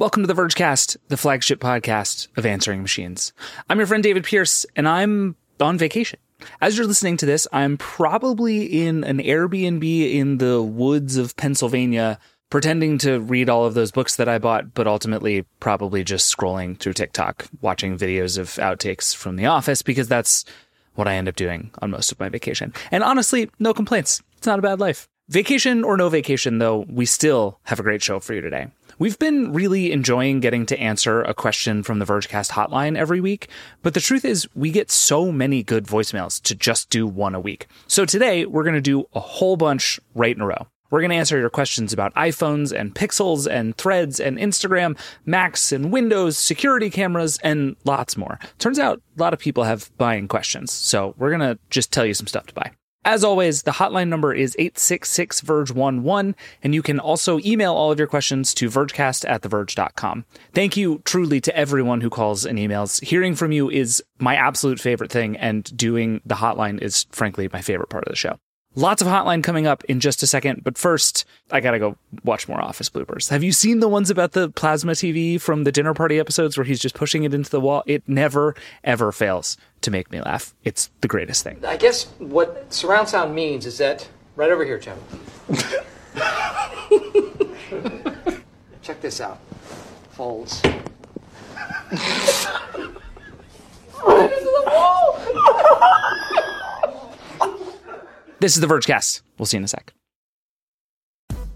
Welcome to the Vergecast, the flagship podcast of answering machines. I'm your friend David Pierce, and I'm on vacation. As you're listening to this, I'm probably in an Airbnb in the woods of Pennsylvania, pretending to read all of those books that I bought, but ultimately probably just scrolling through TikTok, watching videos of outtakes from The Office, because that's what I end up doing on most of my vacation. And honestly, no complaints. It's not a bad life. Vacation or no vacation, though, we still have a great show for you today. We've been really enjoying getting to answer a question from the Vergecast hotline every week, but the truth is we get so many good voicemails to just do one a week. So today we're going to do a whole bunch right in a row. We're going to answer your questions about iPhones and Pixels and Threads and Instagram, Macs and Windows, security cameras, and lots more. Turns out a lot of people have buying questions, so we're going to just tell you some stuff to buy. As always, the hotline number is 866 Verge 11, and you can also email all of your questions to vergecast at theverge.com. Thank you truly to everyone who calls and emails. Hearing from you is my absolute favorite thing, and doing the hotline is frankly my favorite part of the show. Lots of hotline coming up in just a second, but first, I gotta go watch more Office bloopers. Have you seen the ones about the plasma TV from the dinner party episodes where he's just pushing it into the wall? It never, ever fails to make me laugh. It's the greatest thing. I guess what surround sound means is that right over here, Jim. Check this out. Folds. right into the wall. This is the Vergecast. We'll see you in a sec.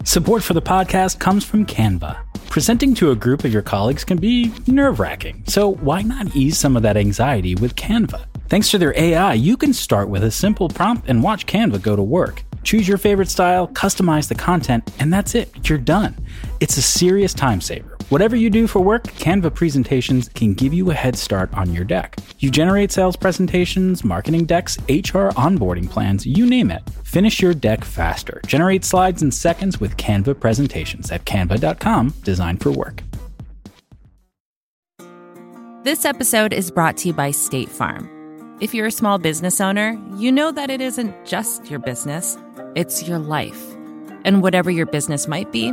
Support for the podcast comes from Canva. Presenting to a group of your colleagues can be nerve wracking, so why not ease some of that anxiety with Canva? Thanks to their AI, you can start with a simple prompt and watch Canva go to work. Choose your favorite style, customize the content, and that's it. You're done. It's a serious time saver. Whatever you do for work, Canva presentations can give you a head start on your deck. You generate sales presentations, marketing decks, HR onboarding plans, you name it. Finish your deck faster. Generate slides in seconds with Canva presentations at canva.com, designed for work. This episode is brought to you by State Farm. If you're a small business owner, you know that it isn't just your business, it's your life. And whatever your business might be,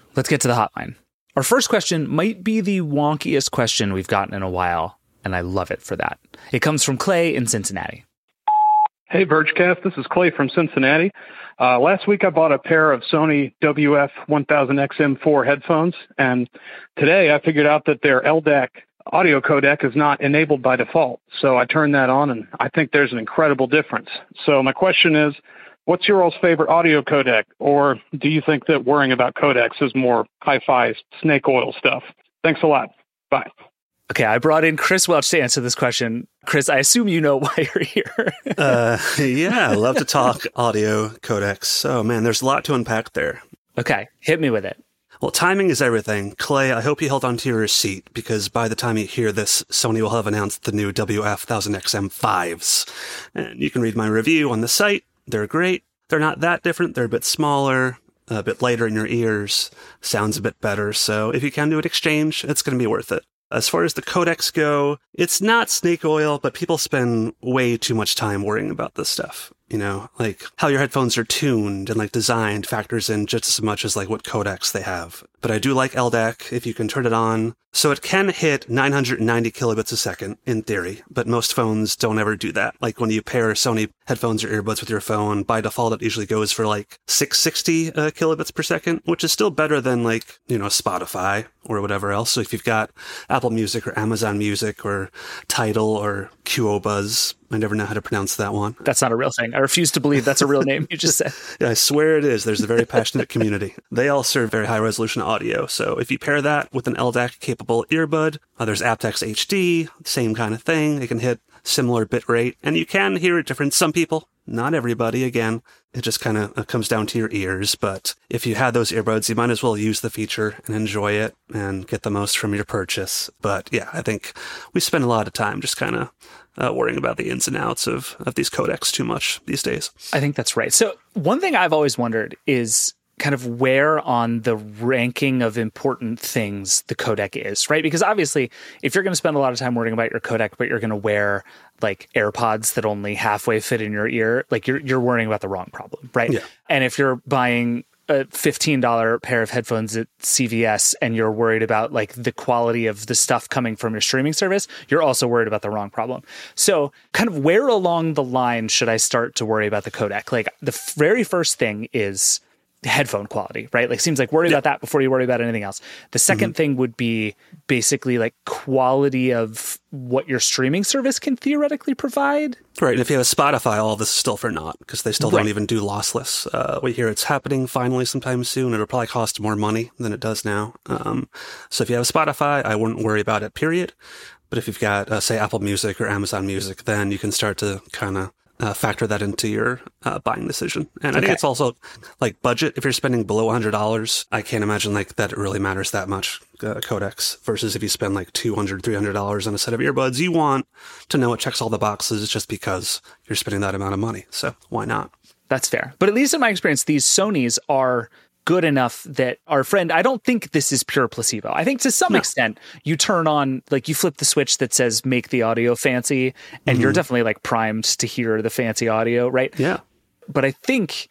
Let's get to the hotline. Our first question might be the wonkiest question we've gotten in a while, and I love it for that. It comes from Clay in Cincinnati. Hey, Vergecast. This is Clay from Cincinnati. Uh, last week I bought a pair of Sony WF-1000XM4 headphones, and today I figured out that their LDAC audio codec is not enabled by default. So I turned that on, and I think there's an incredible difference. So my question is, What's your all's favorite audio codec? Or do you think that worrying about codecs is more hi-fi snake oil stuff? Thanks a lot. Bye. Okay, I brought in Chris Welch to answer this question. Chris, I assume you know why you're here. uh, yeah, I love to talk audio codecs. Oh man, there's a lot to unpack there. Okay, hit me with it. Well, timing is everything. Clay, I hope you held onto your seat because by the time you hear this, Sony will have announced the new WF-1000XM5s. And you can read my review on the site they're great. They're not that different. They're a bit smaller, a bit lighter in your ears, sounds a bit better. So if you can do an exchange, it's going to be worth it. As far as the codecs go, it's not snake oil, but people spend way too much time worrying about this stuff. You know, like how your headphones are tuned and like designed factors in just as much as like what codecs they have. But I do like LDAC if you can turn it on. So it can hit 990 kilobits a second in theory, but most phones don't ever do that. Like when you pair Sony headphones or earbuds with your phone, by default it usually goes for like 660 uh, kilobits per second, which is still better than like, you know, Spotify or whatever else. So if you've got Apple Music or Amazon Music or Tidal or Qobuz, I never know how to pronounce that one. That's not a real thing. I refuse to believe that's a real name you just said. yeah, I swear it is. There's a very passionate community. They all serve very high resolution audio. So if you pair that with an LDAC capable earbud, uh, there's aptX HD, same kind of thing. It can hit similar bit rate, and you can hear a difference. Some people Not everybody, again, it just kind of comes down to your ears. But if you had those earbuds, you might as well use the feature and enjoy it and get the most from your purchase. But yeah, I think we spend a lot of time just kind of uh, worrying about the ins and outs of, of these codecs too much these days. I think that's right. So, one thing I've always wondered is kind of where on the ranking of important things the codec is, right? Because obviously, if you're going to spend a lot of time worrying about your codec, but you're going to wear like AirPods that only halfway fit in your ear, like you're you're worrying about the wrong problem, right? Yeah. And if you're buying a $15 pair of headphones at CVS and you're worried about like the quality of the stuff coming from your streaming service, you're also worried about the wrong problem. So, kind of where along the line should I start to worry about the codec? Like the very first thing is headphone quality, right? Like seems like worry yeah. about that before you worry about anything else. The 2nd mm-hmm. thing would be basically like quality of what your streaming service can theoretically provide. Right. And if you have a Spotify, all this is still for naught because they still right. don't even do lossless. Uh, we hear it's happening finally sometime soon. It'll probably cost more money than it does now. Um, so if you have a Spotify, I wouldn't worry about it, period. But if you've got, uh, say, Apple Music or Amazon Music, then you can start to kind of uh, factor that into your uh, buying decision. And I think it's also like budget. If you're spending below $100, I can't imagine like that it really matters that much uh, codecs versus if you spend like $200, $300 on a set of earbuds, you want to know it checks all the boxes just because you're spending that amount of money. So why not? That's fair. But at least in my experience, these Sony's are good enough that our friend, I don't think this is pure placebo. I think to some no. extent, you turn on, like, you flip the switch that says make the audio fancy, and mm-hmm. you're definitely like primed to hear the fancy audio, right? Yeah. But I think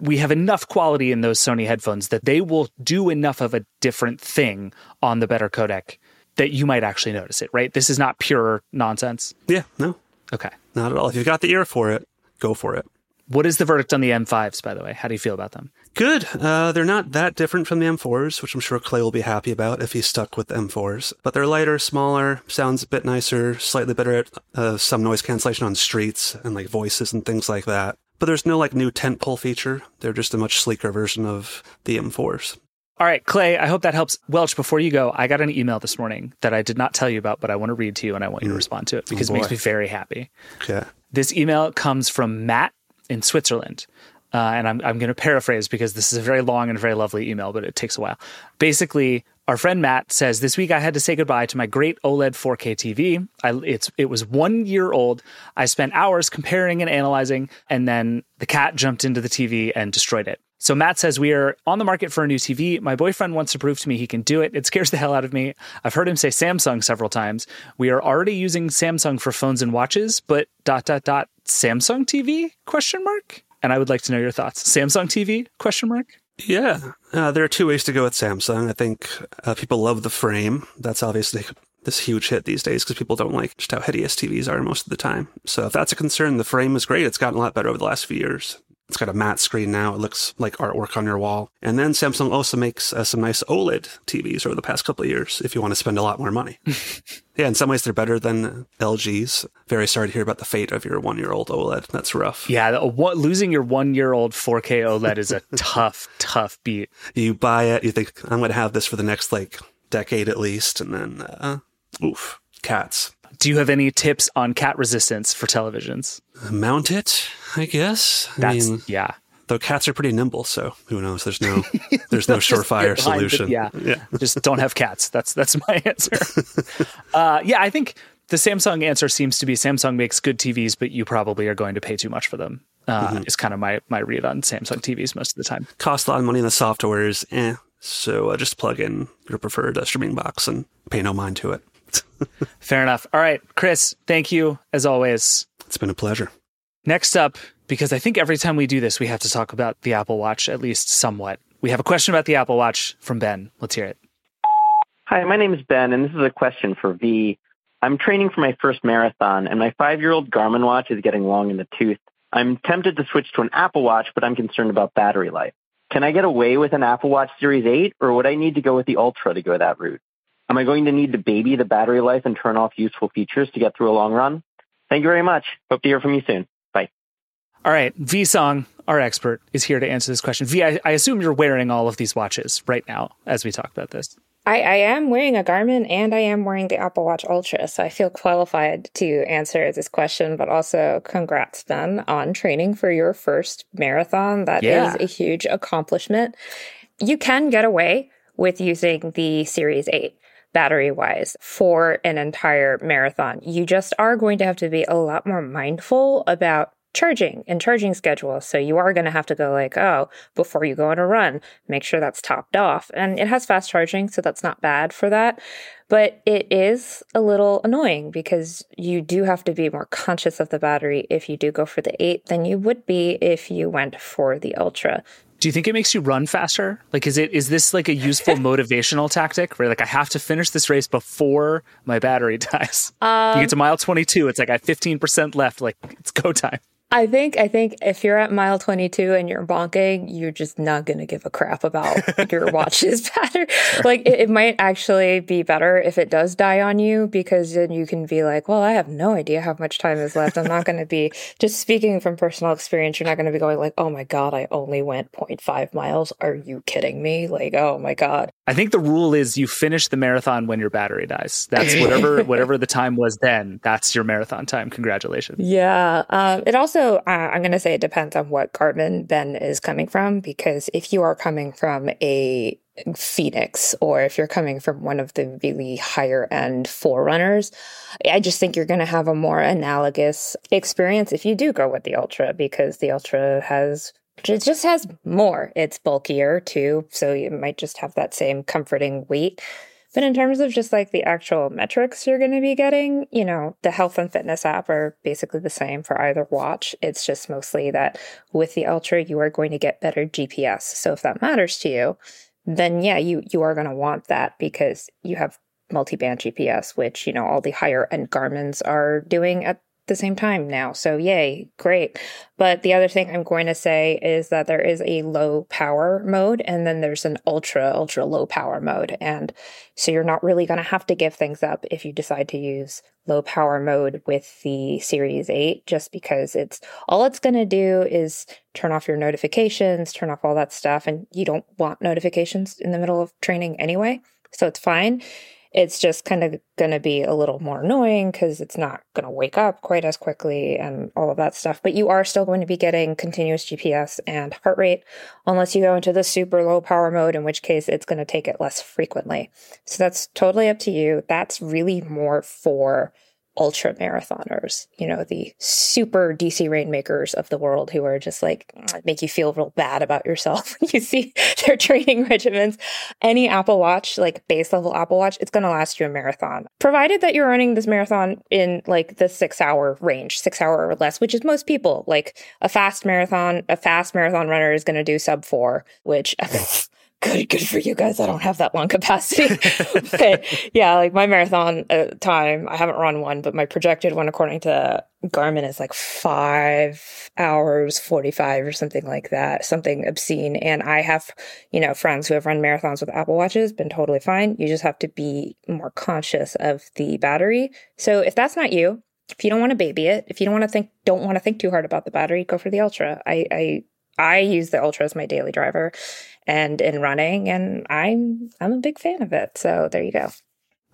we have enough quality in those Sony headphones that they will do enough of a different thing on the better codec that you might actually notice it, right? This is not pure nonsense. Yeah, no. Okay. Not at all. If you've got the ear for it, go for it. What is the verdict on the M5s, by the way? How do you feel about them? Good. Uh, they're not that different from the M4s, which I'm sure Clay will be happy about if he's stuck with M4s. But they're lighter, smaller, sounds a bit nicer, slightly better at uh, some noise cancellation on streets and like voices and things like that. But there's no like new tent pole feature. They're just a much sleeker version of the M4s. All right, Clay, I hope that helps. Welch, before you go, I got an email this morning that I did not tell you about, but I want to read to you and I want you to mm. respond to it because oh it makes me very happy. Okay. This email comes from Matt in Switzerland. Uh, and I'm, I'm going to paraphrase because this is a very long and very lovely email, but it takes a while. Basically, our friend Matt says this week I had to say goodbye to my great OLED 4K TV. I, it's it was one year old. I spent hours comparing and analyzing, and then the cat jumped into the TV and destroyed it. So Matt says we are on the market for a new TV. My boyfriend wants to prove to me he can do it. It scares the hell out of me. I've heard him say Samsung several times. We are already using Samsung for phones and watches, but dot dot dot Samsung TV question mark and I would like to know your thoughts. Samsung TV? Question mark. Yeah, uh, there are two ways to go with Samsung. I think uh, people love the frame. That's obviously this huge hit these days because people don't like just how hideous TVs are most of the time. So if that's a concern, the frame is great. It's gotten a lot better over the last few years. It's got a matte screen now. It looks like artwork on your wall. And then Samsung also makes uh, some nice OLED TVs over the past couple of years if you want to spend a lot more money. yeah, in some ways they're better than LG's. Very sorry to hear about the fate of your one year old OLED. That's rough. Yeah, what, losing your one year old 4K OLED is a tough, tough beat. You buy it, you think, I'm going to have this for the next like decade at least. And then, uh, oof, cats. Do you have any tips on cat resistance for televisions? Mount it, I guess. That's, I mean, yeah. Though cats are pretty nimble, so who knows? There's no, there's no surefire solution. yeah, yeah. Just don't have cats. That's that's my answer. uh, yeah, I think the Samsung answer seems to be Samsung makes good TVs, but you probably are going to pay too much for them. Uh, mm-hmm. Is kind of my my read on Samsung TVs most of the time. Cost a lot of money, in the software is eh. So uh, just plug in your preferred uh, streaming box and pay no mind to it. Fair enough. All right, Chris, thank you as always. It's been a pleasure. Next up, because I think every time we do this, we have to talk about the Apple Watch, at least somewhat. We have a question about the Apple Watch from Ben. Let's hear it. Hi, my name is Ben, and this is a question for V. I'm training for my first marathon, and my five year old Garmin watch is getting long in the tooth. I'm tempted to switch to an Apple Watch, but I'm concerned about battery life. Can I get away with an Apple Watch Series 8, or would I need to go with the Ultra to go that route? Am I going to need to baby the battery life and turn off useful features to get through a long run? Thank you very much. Hope to hear from you soon. Bye. All right. V Song, our expert, is here to answer this question. V, I, I assume you're wearing all of these watches right now as we talk about this. I, I am wearing a Garmin and I am wearing the Apple Watch Ultra, so I feel qualified to answer this question. But also, congrats, Ben, on training for your first marathon. That Yeah. is a huge accomplishment. You can get away with using the Series 8 battery wise for an entire marathon. You just are going to have to be a lot more mindful about charging and charging schedule. So you are going to have to go like, oh, before you go on a run, make sure that's topped off. And it has fast charging, so that's not bad for that. But it is a little annoying because you do have to be more conscious of the battery if you do go for the 8 than you would be if you went for the Ultra. Do you think it makes you run faster? Like, is it is this like a useful motivational tactic where like I have to finish this race before my battery dies? you get to mile twenty two, it's like I have fifteen percent left. Like it's go time. I think I think if you're at mile 22 and you're bonking, you're just not going to give a crap about your watch's battery. Like it, it might actually be better if it does die on you because then you can be like, well, I have no idea how much time is left. I'm not going to be just speaking from personal experience. You're not going to be going like, oh my god, I only went 0.5 miles. Are you kidding me? Like, oh my god. I think the rule is you finish the marathon when your battery dies. That's whatever whatever the time was then. That's your marathon time. Congratulations. Yeah. Um, it also, uh, I'm going to say it depends on what Garmin Ben is coming from, because if you are coming from a Fenix or if you're coming from one of the really higher end forerunners, I just think you're going to have a more analogous experience if you do go with the Ultra, because the Ultra has it just has more. It's bulkier too, so you might just have that same comforting weight. But in terms of just like the actual metrics you're going to be getting, you know, the health and fitness app are basically the same for either watch. It's just mostly that with the Ultra, you are going to get better GPS. So if that matters to you, then yeah, you you are going to want that because you have multi-band GPS, which you know all the higher end Garmin's are doing at the same time now. So yay, great. But the other thing I'm going to say is that there is a low power mode and then there's an ultra ultra low power mode and so you're not really going to have to give things up if you decide to use low power mode with the Series 8 just because it's all it's going to do is turn off your notifications, turn off all that stuff and you don't want notifications in the middle of training anyway. So it's fine. It's just kind of going to be a little more annoying because it's not going to wake up quite as quickly and all of that stuff. But you are still going to be getting continuous GPS and heart rate, unless you go into the super low power mode, in which case it's going to take it less frequently. So that's totally up to you. That's really more for ultra marathoners, you know, the super DC rainmakers of the world who are just like mm, make you feel real bad about yourself when you see their training regimens. Any Apple Watch, like base level Apple Watch, it's going to last you a marathon, provided that you're running this marathon in like the six hour range, six hour or less, which is most people. Like a fast marathon, a fast marathon runner is going to do sub four, which good good for you guys. I don't have that long capacity. But yeah like my marathon uh, time i haven't run one but my projected one according to garmin is like five hours 45 or something like that something obscene. And i have you know friends who have run marathons with apple watches been totally fine. You just have to be more conscious of the battery. So if that's not you if you don't want to baby it if you don't want to think don't want to think too hard about the battery go for the ultra. I i I use the Ultra as my daily driver and in running and I'm I'm a big fan of it. So there you go.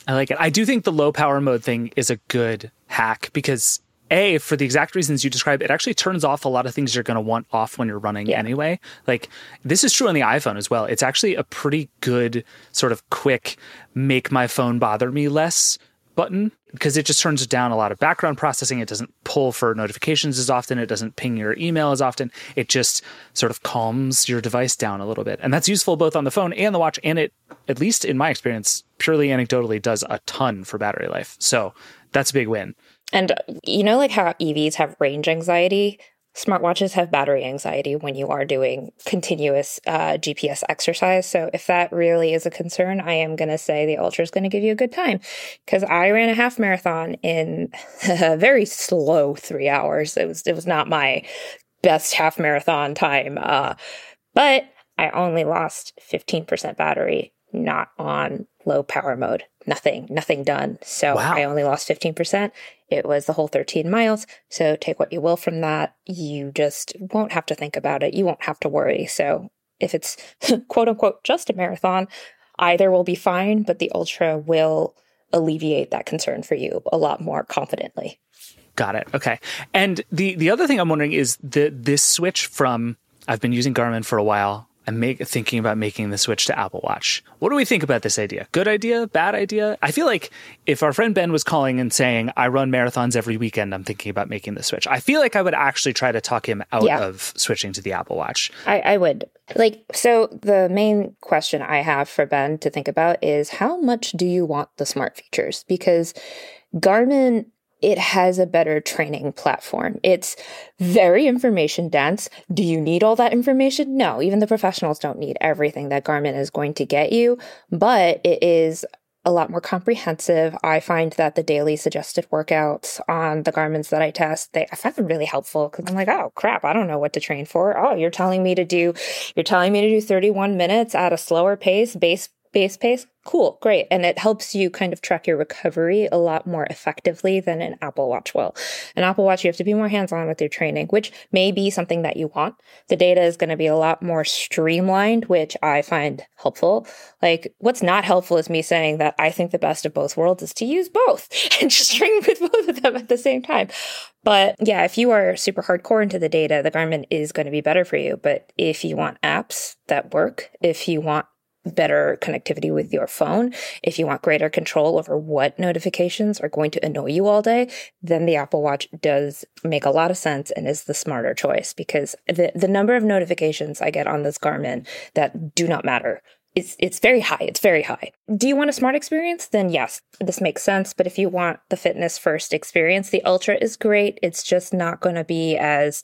I like it. I do think the low power mode thing is a good hack because a for the exact reasons you describe it actually turns off a lot of things you're going to want off when you're running Yeah. anyway. Like this is true on the iPhone as well. It's actually a pretty good sort of quick make my phone bother me less button because it just turns down a lot of background processing. It doesn't pull for notifications as often. It doesn't ping your email as often. It just sort of calms your device down a little bit. And that's useful both on the phone and the watch. And it, at least in my experience, purely anecdotally, does a ton for battery life. So that's a big win. And uh, you know like how EVs have range anxiety? Smartwatches have battery anxiety when you are doing continuous uh, GPS exercise. So if that really is a concern, I am going to say the Ultra is going to give you a good time because I ran a half marathon in a very slow three hours. It was it was not my best half marathon time, uh, but I only lost fifteen percent battery, not on low power mode. Nothing, nothing done. So Wow. I only lost fifteen percent. It was the whole 13 miles. So take what you will from that. You just won't have to think about it. You won't have to worry. So if it's quote unquote just a marathon, Either will be fine, but the Ultra will alleviate that concern for you a lot more confidently. Got it. Okay. And the the other thing I'm wondering is the this switch from I've been using Garmin for a while. I'm make, thinking about making the switch to Apple Watch. What do we think about this idea? Good idea? Bad idea? I feel like if our friend Ben was calling and saying, I run marathons every weekend, I'm thinking about making the switch. I feel like I would actually try to talk him out Yeah. of switching to the Apple Watch. I, I would. Like, so the main question I have for Ben to think about is how much do you want the smart features? Because Garmin, it has a better training platform. It's very information dense. Do you need all that information? No, even the professionals don't need everything that Garmin is going to get you, but it is a lot more comprehensive. I find that the daily suggested workouts on the Garmin's that I test, they I find them really helpful because I'm like, oh crap, I don't know what to train for. Oh, you're telling me to do, you're telling me to do 31 minutes at a slower pace, base base pace. Cool, great, and it helps you kind of track your recovery a lot more effectively than an Apple Watch will. An Apple Watch, you have to be more hands on with your training, which may be something that you want. The data is going to be a lot more streamlined, which I find helpful. Like, what's not helpful is me saying that I think the best of both worlds is to use both and just train with both of them at the same time. But yeah, if you are super hardcore into the data, the Garmin is going to be better for you. But if you want apps that work, if you want better connectivity with your phone, if you want greater control over what notifications are going to annoy you all day, then the Apple Watch does make a lot of sense and is the smarter choice because the, the number of notifications I get on this Garmin that do not matter it's it's very high. It's very high. Do you want a smart experience? Then yes, this makes sense. But if you want the fitness first experience, the Ultra is great. It's just not going to be as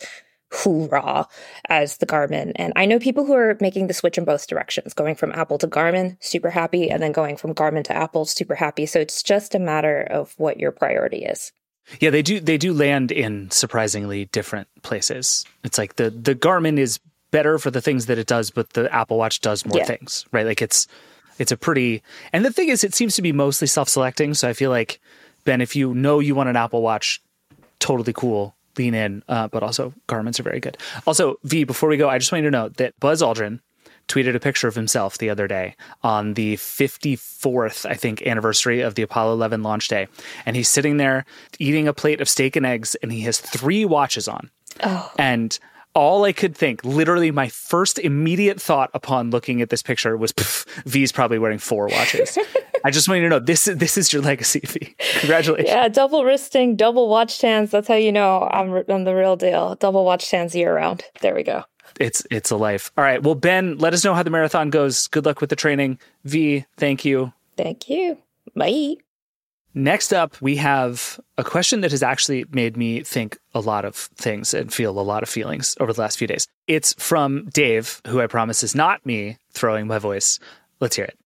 hoorah as the Garmin. And I know people who are making the switch in both directions, going from Apple to Garmin, super happy, and then going from Garmin to Apple, super happy. So it's just a matter of what your priority is. Yeah, they do they do land in surprisingly different places. It's like the the Garmin is better for the things that it does, but the Apple Watch does more Yeah. things, right? Like it's it's a pretty and the thing is it seems to be mostly self-selecting, so I feel like Ben if you know you want an Apple Watch, totally cool, lean in, uh, but also Garmins are very good. Also, V, before we go, I just want you to know that Buzz Aldrin tweeted a picture of himself the other day on the 54th, I think, anniversary of the Apollo 11 launch day. And he's sitting there eating a plate of steak and eggs, and he has three watches on. And all I could think, literally, my first immediate thought upon looking at this picture was, "Pff, V's probably wearing four watches. I just want you to know this is this is your legacy, V. Congratulations. Yeah, double wristing, double watch hands. That's how you know I'm, I'm the real deal. Double watch hands year round. There we go. it's it's a life. All right. Well, Ben, let us know how the marathon goes. Good luck with the training. V, thank you. Thank you. Bye. Next up, we have a question that has actually made me think a lot of things and feel a lot of feelings over the last few days. It's from Dave, who I promise is not me throwing my voice. Let's hear it.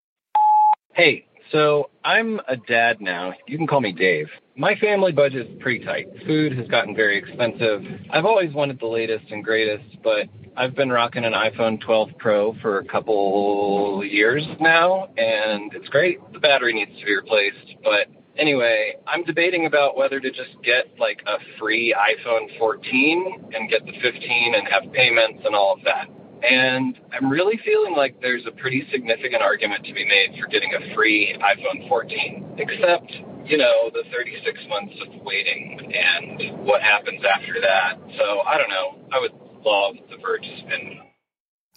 Hey, so I'm a dad now. You can call me Dave. My family budget is pretty tight. Food has gotten very expensive. I've always wanted the latest and greatest, but I've been rocking an iPhone 12 Pro for a couple years now, and it's great. The battery needs to be replaced, but anyway, I'm debating about whether to just get like a free iPhone 14 and get the 15 and have payments and all of that. And I'm really feeling like there's a pretty significant argument to be made for getting a free iPhone 14, except, you know, the 36 months of waiting and what happens after that. So I don't know. I would love the Verge's opinion.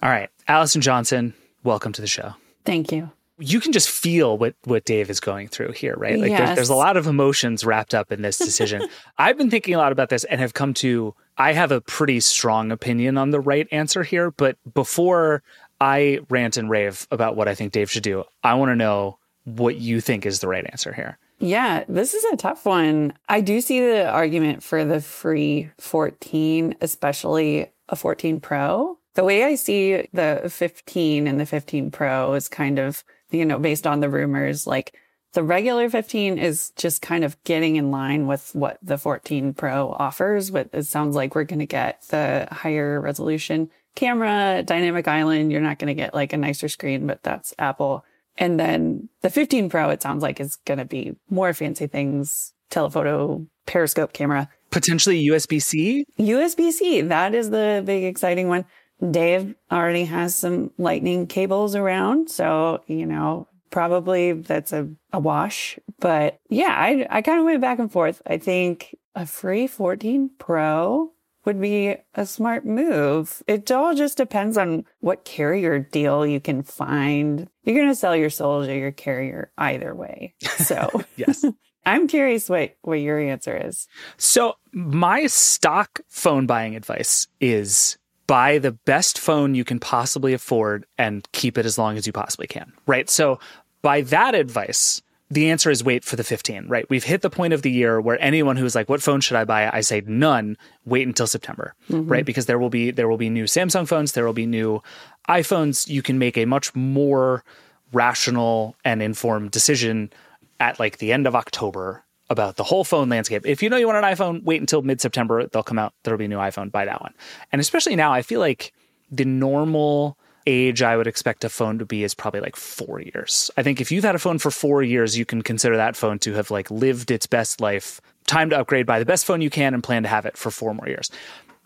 All right. Allison Johnson, welcome to the show. Thank you. You can just feel what, what Dave is going through here, right? Like there's, there's a lot of emotions wrapped up in this decision. I've been thinking a lot about this and have come to, I have a pretty strong opinion on the right answer here. But before I rant and rave about what I think Dave should do, I want to know what you think is the right answer here. Yeah, this is a tough one. I do see the argument for the free 14, especially a 14 Pro. The way I see the 15 and the 15 Pro is kind of, you know, based on the rumors, like the regular 15 is just kind of getting in line with what the 14 Pro offers, but it sounds like we're going to get the higher resolution camera, dynamic island. You're not going to get like a nicer screen, but that's Apple. And then the 15 Pro, it sounds like is going to be more fancy things, telephoto, periscope camera. Potentially USB C? USB C, that is the big exciting one. Dave already has some lightning cables around. So, you know, probably that's a, a wash. But yeah, I, I kind of went back and forth. I think a free 14 Pro would be a smart move. It all just depends on what carrier deal you can find. You're going to sell your soul to your carrier either way. So, yes. I'm curious what, what your answer is. So, my stock phone buying advice is buy the best phone you can possibly afford and keep it as long as you possibly can, right? So, by that advice, the answer is wait for the 15, right? We've hit the point of the year where anyone who's like, what phone should I buy? I say none, wait until September, mm-hmm. right? Because there will be, there will be new Samsung phones. There will be new iPhones. You can make a much more rational and informed decision at like the end of October about the whole phone landscape. If you know you want an iPhone, wait until mid September. They'll come out. There'll be a new iPhone. Buy that one. And especially now, I feel like the normal age I would expect a phone to be is probably like four years. I think if you've had a phone for four years, you can consider that phone to have like lived its best life. Time to upgrade, buy the best phone you can, and plan to have it for four more years.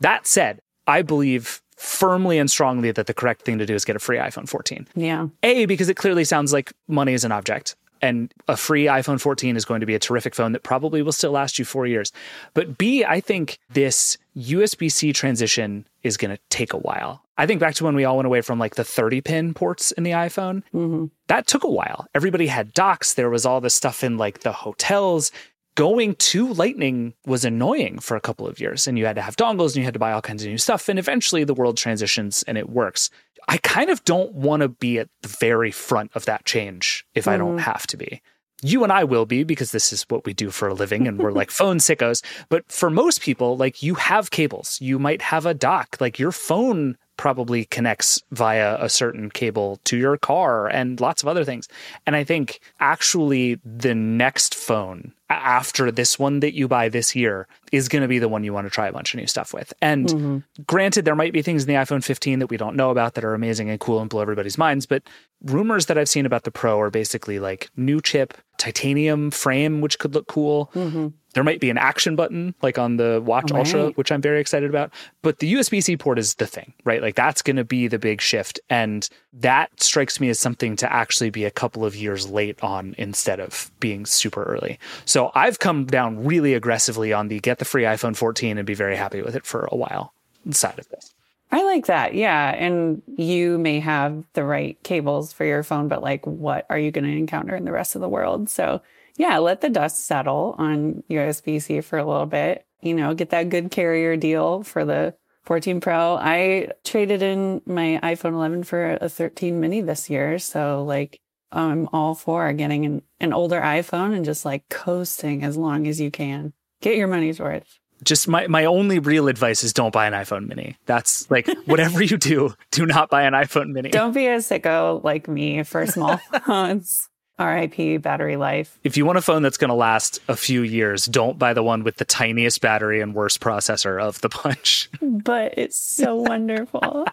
That said, I believe firmly and strongly that the correct thing to do is get a free iPhone 14. Yeah. A, because it clearly sounds like money is an object and a free iPhone 14 is going to be a terrific phone that probably will still last you four years. But B, I think this USB C transition is going to take a while. I think back to when we all went away from like the 30 pin ports in the iPhone. Mm-hmm. That took a while. Everybody had docks. There was all this stuff in like the hotels. Going to Lightning was annoying for a couple of years, and you had to have dongles and you had to buy all kinds of new stuff. And eventually the world transitions and it works. I kind of don't want to be at the very front of that change if mm. I don't mm-hmm. have to be. You and I will be because this is what we do for a living and we're like phone sickos. But for most people, like you have cables, you might have a dock, like your phone probably connects via a certain cable to your car and lots of other things. And I think actually the next phone after this one that you buy this year is going to be the one you want to try a bunch of new stuff with. And mm-hmm. granted, there might be things in the iPhone 15 that we don't know about that are amazing and cool and blow everybody's minds. But rumors that I've seen about the Pro are basically like new chip, titanium frame, which could look cool. Mm-hmm. There might be an action button like on the Watch right. Ultra, which I'm very excited about. But the USB C port is the thing, right? Like that's going to be the big shift. And that strikes me as something to actually be a couple of years late on instead of being super early. So I've come down really aggressively on the get the free iPhone 14 and be very happy with it for a while side of this. I like that. Yeah. And you may have the right cables for your phone, but like, what are you going to encounter in the rest of the world? So yeah, let the dust settle on USB C for a little bit. You know, get that good carrier deal for the 14 Pro. I traded in my iPhone 11 for a 13 mini this year. So, like, I'm all for getting an, an older iPhone and just like coasting as long as you can. Get your money's worth just my, my only real advice is don't buy an iPhone mini. That's like whatever you do, do not buy an iPhone mini. Don't be a sicko like me for small phones. RIP battery life. If you want a phone that's going to last a few years, don't buy the one with the tiniest battery and worst processor of the bunch. But it's so wonderful.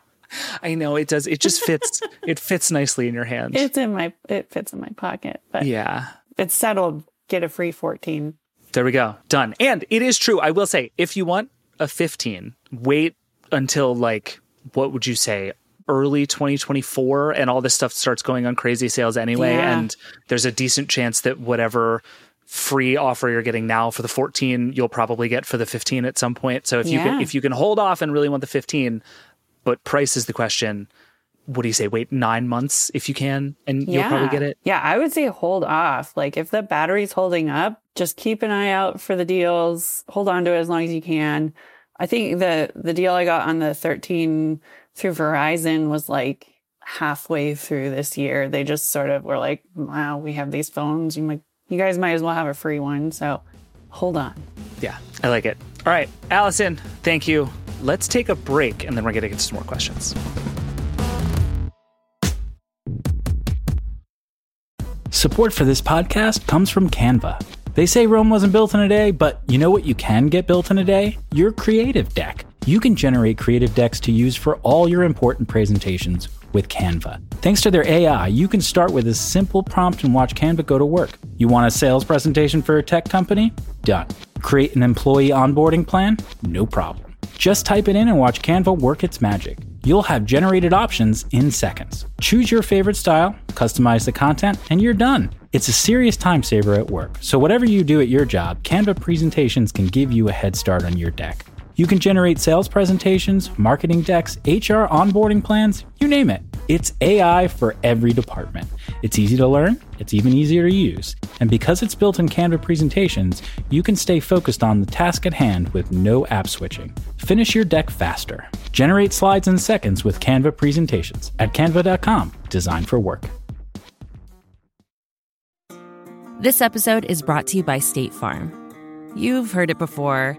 I know it does. It just fits. it fits nicely in your hand. It's in my. It fits in my pocket. But yeah, it's settled. Get a free fourteen. There we go. Done. And it is true. I will say, if you want a fifteen, wait until like what would you say early 2024 and all this stuff starts going on crazy sales anyway yeah. and there's a decent chance that whatever free offer you're getting now for the 14 you'll probably get for the 15 at some point so if yeah. you can if you can hold off and really want the 15 but price is the question what do you say wait nine months if you can and yeah. you'll probably get it yeah i would say hold off like if the battery's holding up just keep an eye out for the deals hold on to it as long as you can i think the the deal i got on the 13 through Verizon was like halfway through this year. They just sort of were like, wow, we have these phones. You might, you guys might as well have a free one. So hold on. Yeah, I like it. All right, Allison, thank you. Let's take a break and then we're going to get some more questions. Support for this podcast comes from Canva. They say Rome wasn't built in a day, but you know what you can get built in a day? Your creative deck. You can generate creative decks to use for all your important presentations with Canva. Thanks to their AI, you can start with a simple prompt and watch Canva go to work. You want a sales presentation for a tech company? Done. Create an employee onboarding plan? No problem. Just type it in and watch Canva work its magic. You'll have generated options in seconds. Choose your favorite style, customize the content, and you're done. It's a serious time saver at work, so whatever you do at your job, Canva presentations can give you a head start on your deck. You can generate sales presentations, marketing decks, HR onboarding plans, you name it. It's AI for every department. It's easy to learn, it's even easier to use. And because it's built in Canva presentations, you can stay focused on the task at hand with no app switching. Finish your deck faster. Generate slides in seconds with Canva presentations at canva.com, designed for work. This episode is brought to you by State Farm. You've heard it before.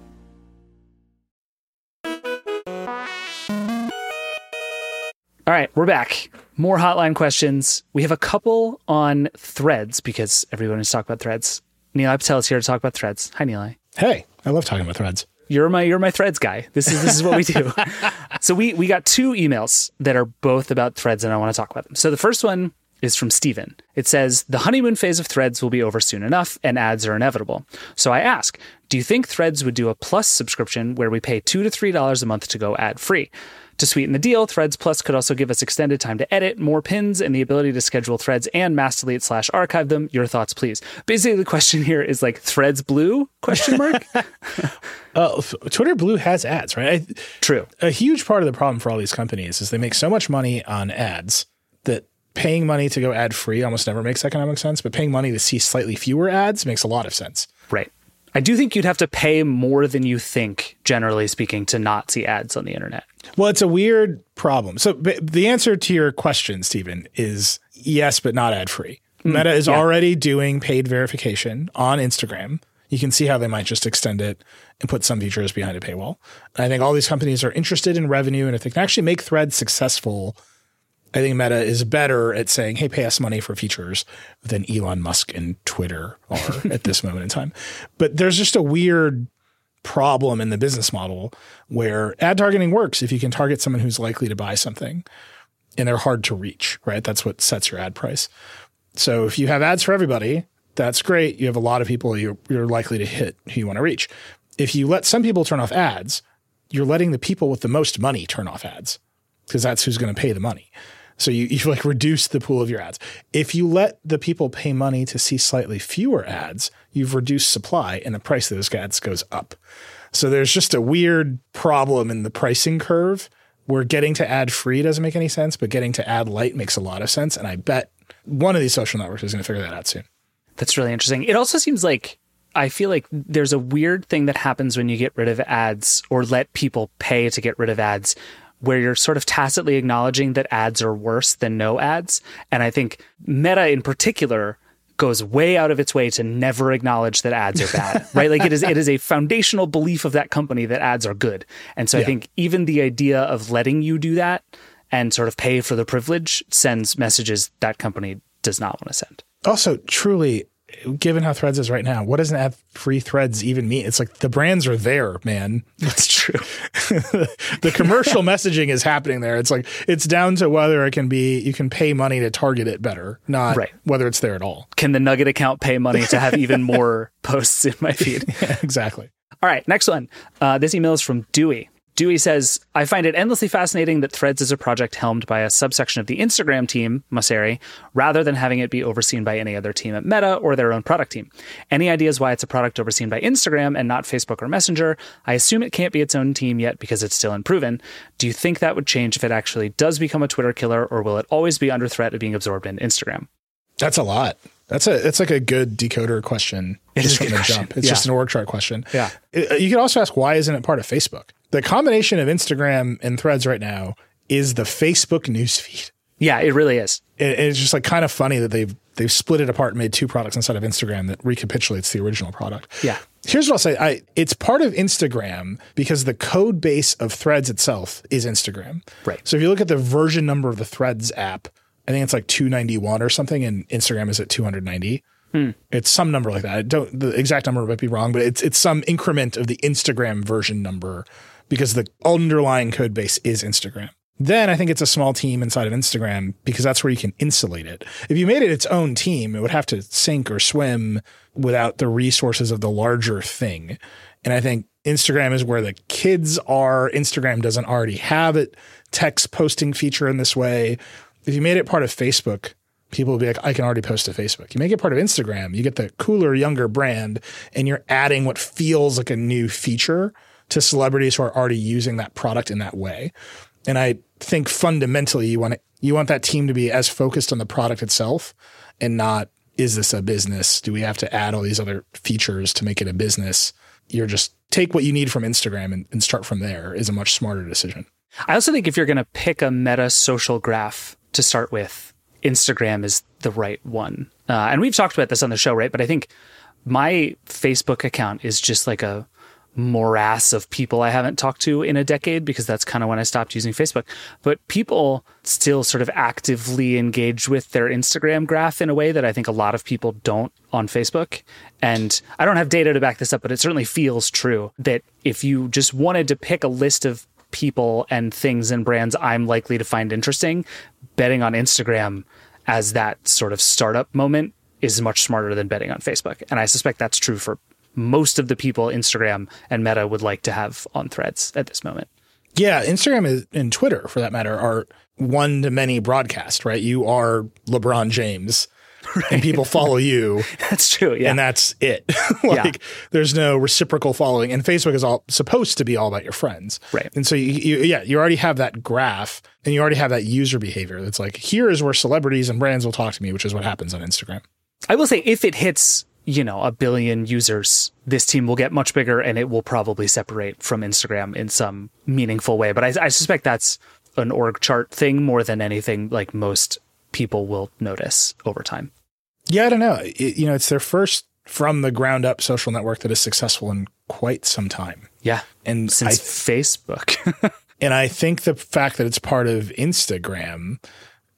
All right, we're back. More hotline questions. We have a couple on threads because everyone is talking about threads. Neil Patel is here to talk about threads. Hi, Neil. Hey, I love talking about threads. You're my you're my threads guy. This is this is what we do. so we we got two emails that are both about threads, and I want to talk about them. So the first one is from Steven. It says, The honeymoon phase of Threads will be over soon enough, and ads are inevitable. So I ask, do you think Threads would do a plus subscription where we pay 2 to $3 a month to go ad free? To sweeten the deal, Threads Plus could also give us extended time to edit, more pins, and the ability to schedule threads and mass delete slash archive them. Your thoughts, please. Basically, the question here is like Threads Blue? Question mark. uh, Twitter Blue has ads, right? I, True. A huge part of the problem for all these companies is they make so much money on ads that paying money to go ad free almost never makes economic sense, but paying money to see slightly fewer ads makes a lot of sense. Right. I do think you'd have to pay more than you think, generally speaking, to not see ads on the internet. Well, it's a weird problem. So the answer to your question, Stephen, is yes, but not ad free. Mm, Meta is yeah. already doing paid verification on Instagram. You can see how they might just extend it and put some features behind a paywall. I think all these companies are interested in revenue, and if they can actually make Threads successful, I think Meta is better at saying, "Hey, pay us money for features," than Elon Musk and Twitter are at this moment in time. But there's just a weird problem in the business model where ad targeting works if you can target someone who's likely to buy something, and they're hard to reach. Right, that's what sets your ad price. So if you have ads for everybody, that's great. You have a lot of people you're, you're likely to hit who you want to reach. If you let some people turn off ads, you're letting the people with the most money turn off ads because that's who's going to pay the money. So you, you like reduce the pool of your ads. If you let the people pay money to see slightly fewer ads, you've reduced supply and the price of those ads goes up. So there's just a weird problem in the pricing curve where getting to ad free doesn't make any sense, but getting to ad light makes a lot of sense. And I bet one of these social networks is going to figure that out soon. That's really interesting. It also seems like I feel like there's a weird thing that happens when you get rid of ads or let people pay to get rid of ads where you're sort of tacitly acknowledging that ads are worse than no ads. And I think Meta in particular goes way out of its way to never acknowledge that ads are bad, right? Like it is it is a foundational belief of that company that ads are good. And so yeah. I think even the idea of letting you do that and sort of pay for the privilege sends messages that company does not want to send. Also, truly given how Threads is right now, what does an ad free Threads even mean? It's like the brands are there, man. That's true. the commercial messaging is happening there. It's like it's down to whether it can be you can pay money to target it better, not right. whether it's there at all. Can the Nugget account pay money to have even more posts in my feed? yeah, exactly. All right, next one. Uh, this email is from Dewey. Dewey says, I find it endlessly fascinating that Threads is a project helmed by a subsection of the Instagram team, Mosseri, rather than having it be overseen by any other team at Meta or their own product team. Any ideas why it's a product overseen by Instagram and not Facebook or Messenger? I assume it can't be its own team yet because it's still unproven. Do you think that would change if it actually does become a Twitter killer, or will it always be under threat of being absorbed in Instagram? That's a lot. That's a it's like a good decoder question. It just from the question. jump. It's yeah. just an org chart question. Yeah. It, uh, you could also ask why isn't it part of Facebook? The combination of Instagram and Threads right now is the Facebook newsfeed. Yeah, it really is. It, it's just like kind of funny that they've they've split it apart and made two products inside of Instagram that recapitulates the original product. Yeah. Here's what I'll say. I, it's part of Instagram because the code base of Threads itself is Instagram. Right. So if you look at the version number of the Threads app, I think it's like 291 or something, and Instagram is at 290. Hmm. It's some number like that. I don't the exact number might be wrong, but it's it's some increment of the Instagram version number because the underlying code base is Instagram. Then I think it's a small team inside of Instagram because that's where you can insulate it. If you made it its own team, it would have to sink or swim without the resources of the larger thing. And I think Instagram is where the kids are. Instagram doesn't already have it text posting feature in this way. If you made it part of Facebook, people will be like, I can already post to Facebook. You make it part of Instagram, you get the cooler, younger brand, and you're adding what feels like a new feature to celebrities who are already using that product in that way. And I think fundamentally you want you want that team to be as focused on the product itself and not is this a business? Do we have to add all these other features to make it a business? You're just take what you need from Instagram and, and start from there is a much smarter decision. I also think if you're going to pick a meta social graph to start with, Instagram is the right one. Uh, and we've talked about this on the show, right? But I think my Facebook account is just like a morass of people I haven't talked to in a decade because that's kind of when I stopped using Facebook. But people still sort of actively engage with their Instagram graph in a way that I think a lot of people don't on Facebook. And I don't have data to back this up, but it certainly feels true that if you just wanted to pick a list of people and things and brands I'm likely to find interesting, betting on Instagram as that sort of startup moment is much smarter than betting on Facebook. And I suspect that's true for most of the people Instagram and Meta would like to have on threads at this moment. Yeah, Instagram is, and Twitter, for that matter, are one to many broadcast, right? You are LeBron James. Right. And people follow you. that's true. Yeah. And that's it. like yeah. there's no reciprocal following. And Facebook is all supposed to be all about your friends. Right. And so you, you, yeah, you already have that graph and you already have that user behavior that's like, here is where celebrities and brands will talk to me, which is what happens on Instagram. I will say if it hits you know, a billion users, this team will get much bigger and it will probably separate from Instagram in some meaningful way. But I, I suspect that's an org chart thing more than anything like most people will notice over time. Yeah, I don't know. It, you know, it's their first from the ground up social network that is successful in quite some time. Yeah. And since Facebook. and I think the fact that it's part of Instagram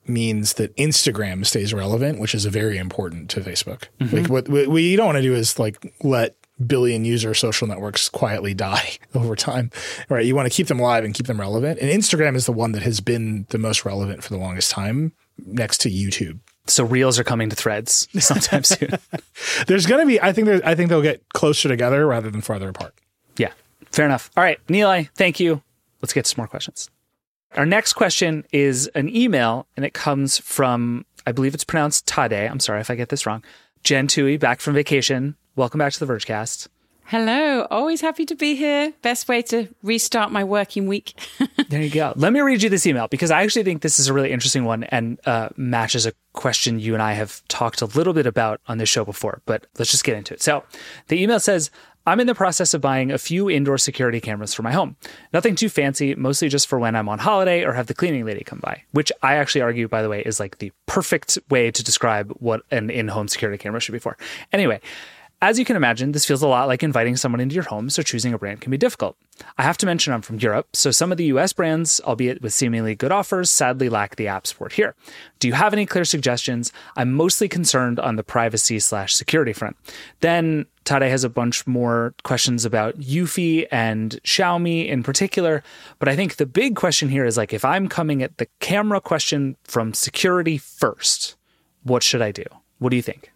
means that Instagram stays relevant, which is very important to Facebook. Mm-hmm. Like what, what we don't want to do is like let billion user social networks quietly die over time, right? You want to keep them alive and keep them relevant. And Instagram is the one that has been the most relevant for the longest time next to YouTube. So reels are coming to threads sometime soon. There's going to be, I think there, I think they'll get closer together rather than farther apart. Yeah, fair enough. All right, Nilay, thank you. Let's get to some more questions. Our next question is an email, and it comes from, I believe it's pronounced Tade. I'm sorry if I get this wrong. Jen Tuohy, back from vacation. Welcome back to the Vergecast. Hello. Always happy to be here. Best way to restart my working week. there you go. Let me read you this email because I actually think this is a really interesting one and uh, matches a question you and I have talked a little bit about on this show before, but let's just get into it. So the email says, I'm in the process of buying a few indoor security cameras for my home. Nothing too fancy, mostly just for when I'm on holiday or have the cleaning lady come by, which I actually argue, by the way, is like the perfect way to describe what an in home security camera should be for. Anyway, as you can imagine, this feels a lot like inviting someone into your home, so choosing a brand can be difficult. I have to mention I'm from Europe, so some of the US brands, albeit with seemingly good offers, sadly lack the app support here. Do you have any clear suggestions? I'm mostly concerned on the privacy slash security front. Then Tade has a bunch more questions about Eufy and Xiaomi in particular, but I think the big question here is like if I'm coming at the camera question from security first, what should I do? What do you think?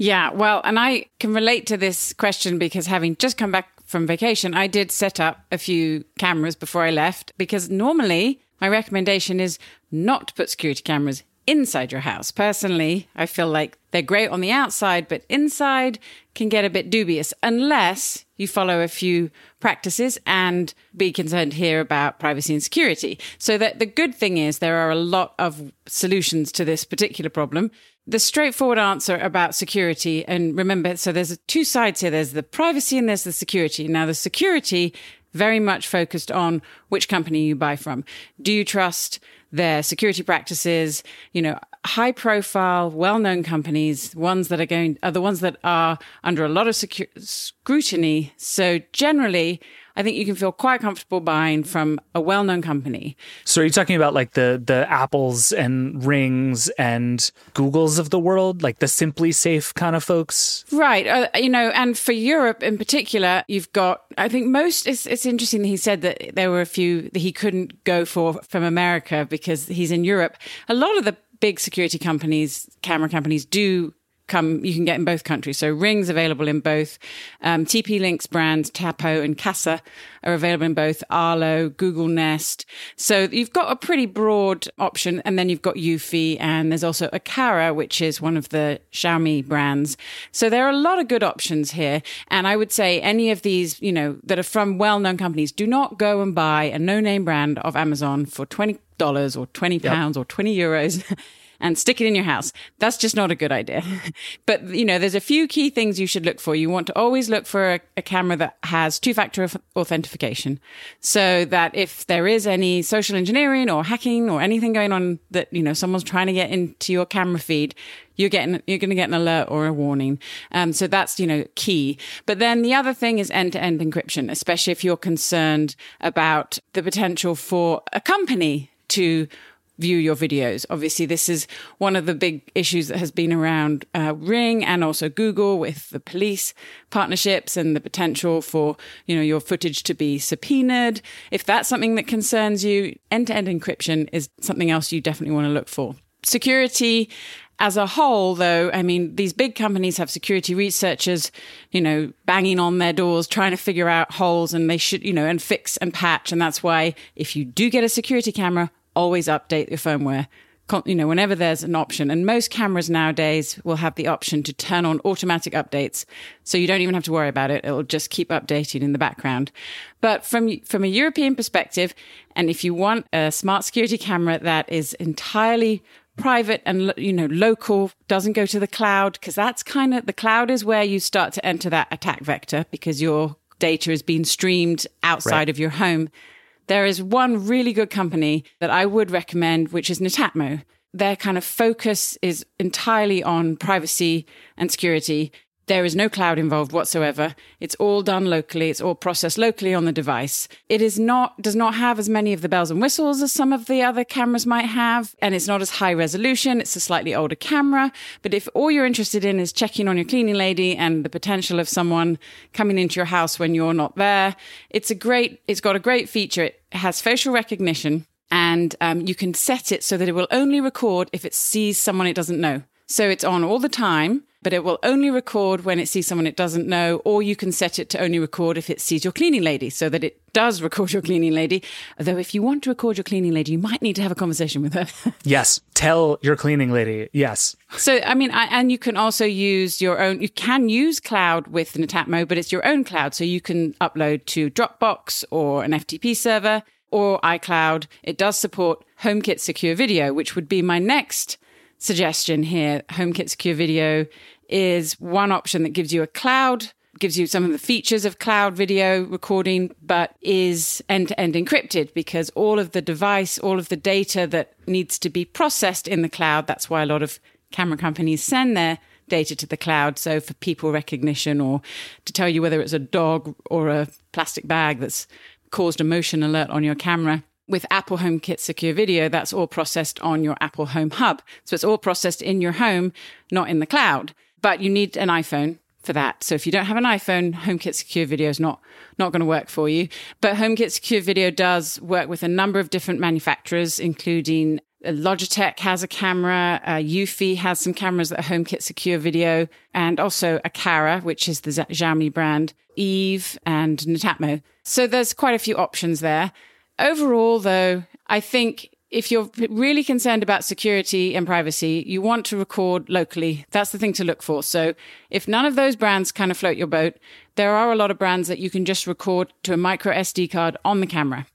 Yeah, well, and I can relate to this question because having just come back from vacation, I did set up a few cameras before I left because normally my recommendation is not to put security cameras inside your house. Personally, I feel like they're great on the outside, but inside can get a bit dubious unless you follow a few practices and be concerned here about privacy and security. So that the good thing is there are a lot of solutions to this particular problem the straightforward answer about security, and remember, so there's two sides here. There's the privacy and there's the security. Now, the security very much focused on which company you buy from. Do you trust their security practices? You know, high profile, well known companies, ones that are going, are the ones that are under a lot of secu- scrutiny. So generally, I think you can feel quite comfortable buying from a well known company. So are you talking about like the the Apples and Rings and Googles of the world, like the SimpliSafe kind of folks? Right. Uh, you know, and for Europe in particular, you've got, I think most, it's, it's interesting that he said that there were a few that he couldn't go for from America because he's in Europe. A lot of the big security companies, camera companies do come, you can get in both countries. So rings available in both. Um, TP Links brands, Tapo and Kasa are available in both Arlo, Google Nest. So you've got a pretty broad option. And then you've got Eufy and there's also Aqara, which is one of the Xiaomi brands. So there are a lot of good options here. And I would say any of these, you know, that are from well-known companies, do not go and buy a no-name brand of Amazon for $20 or 20 pounds yep. or 20 euros. and stick it in your house. That's just not a good idea. but, you know, there's a few key things you should look for. You want to always look for a, a camera that has two factor authentication so that if there is any social engineering or hacking or anything going on that, you know, someone's trying to get into your camera feed, you're getting you're going to get an alert or a warning. Um, so that's you know key. But then the other thing is end to end encryption, especially if you're concerned about the potential for a company to view your videos. Obviously, this is one of the big issues that has been around uh, Ring and also Google with the police partnerships and the potential for, you know, your footage to be subpoenaed. If that's something that concerns you, end-to-end encryption is something else you definitely want to look for. Security as a whole, though, I mean, these big companies have security researchers, you know, banging on their doors, trying to figure out holes and they should, you know, and fix and patch. And that's why if you do get a security camera, always update your firmware you know, whenever there's an option. And most cameras nowadays will have the option to turn on automatic updates. So you don't even have to worry about it. It'll just keep updating in the background. But from, from a European perspective, and if you want a smart security camera that is entirely private and, you know, local, doesn't go to the cloud, because that's kind of, the cloud is where you start to enter that attack vector because your data is being streamed outside right. of your home. There is one really good company that I would recommend, which is Netatmo. Their kind of focus is entirely on privacy and security. There is no cloud involved whatsoever. It's all done locally. It's all processed locally on the device. It is not, does not have as many of the bells and whistles as some of the other cameras might have. And it's not as high resolution. It's a slightly older camera. But if all you're interested in is checking on your cleaning lady and the potential of someone coming into your house when you're not there, it's a great, it's got a great feature. It has facial recognition and um, you can set it so that it will only record if it sees someone it doesn't know. So it's on all the time, but it will only record when it sees someone it doesn't know, or you can set it to only record if it sees your cleaning lady so that it does record your cleaning lady. Although if you want to record your cleaning lady, you might need to have a conversation with her. yes. Tell your cleaning lady. Yes. So, I mean, I, and you can also use your own, you can use cloud with Netatmo, but it's your own cloud. So you can upload to Dropbox or an FTP server or iCloud. It does support HomeKit Secure Video, which would be my next suggestion here. HomeKit Secure Video is one option that gives you a cloud, gives you some of the features of cloud video recording, but is end to end encrypted because all of the device, all of the data that needs to be processed in the cloud, that's why a lot of camera companies send their data to the cloud. So for people recognition or to tell you whether it's a dog or a plastic bag that's caused a motion alert on your camera with Apple HomeKit Secure Video, that's all processed on your Apple Home Hub. So it's all processed in your home, not in the cloud. But you need an iPhone for that. So if you don't have an iPhone, HomeKit Secure Video is not not going to work for you. But HomeKit Secure Video does work with a number of different manufacturers, including uh, Logitech has a camera, uh, Eufy has some cameras that are HomeKit Secure Video, and also Aqara, which is the Xiaomi brand, Eve, and Netatmo. So there's quite a few options there. Overall, though, I think if you're really concerned about security and privacy, you want to record locally. That's the thing to look for. So if none of those brands kind of float your boat, there are a lot of brands that you can just record to a micro SD card on the camera.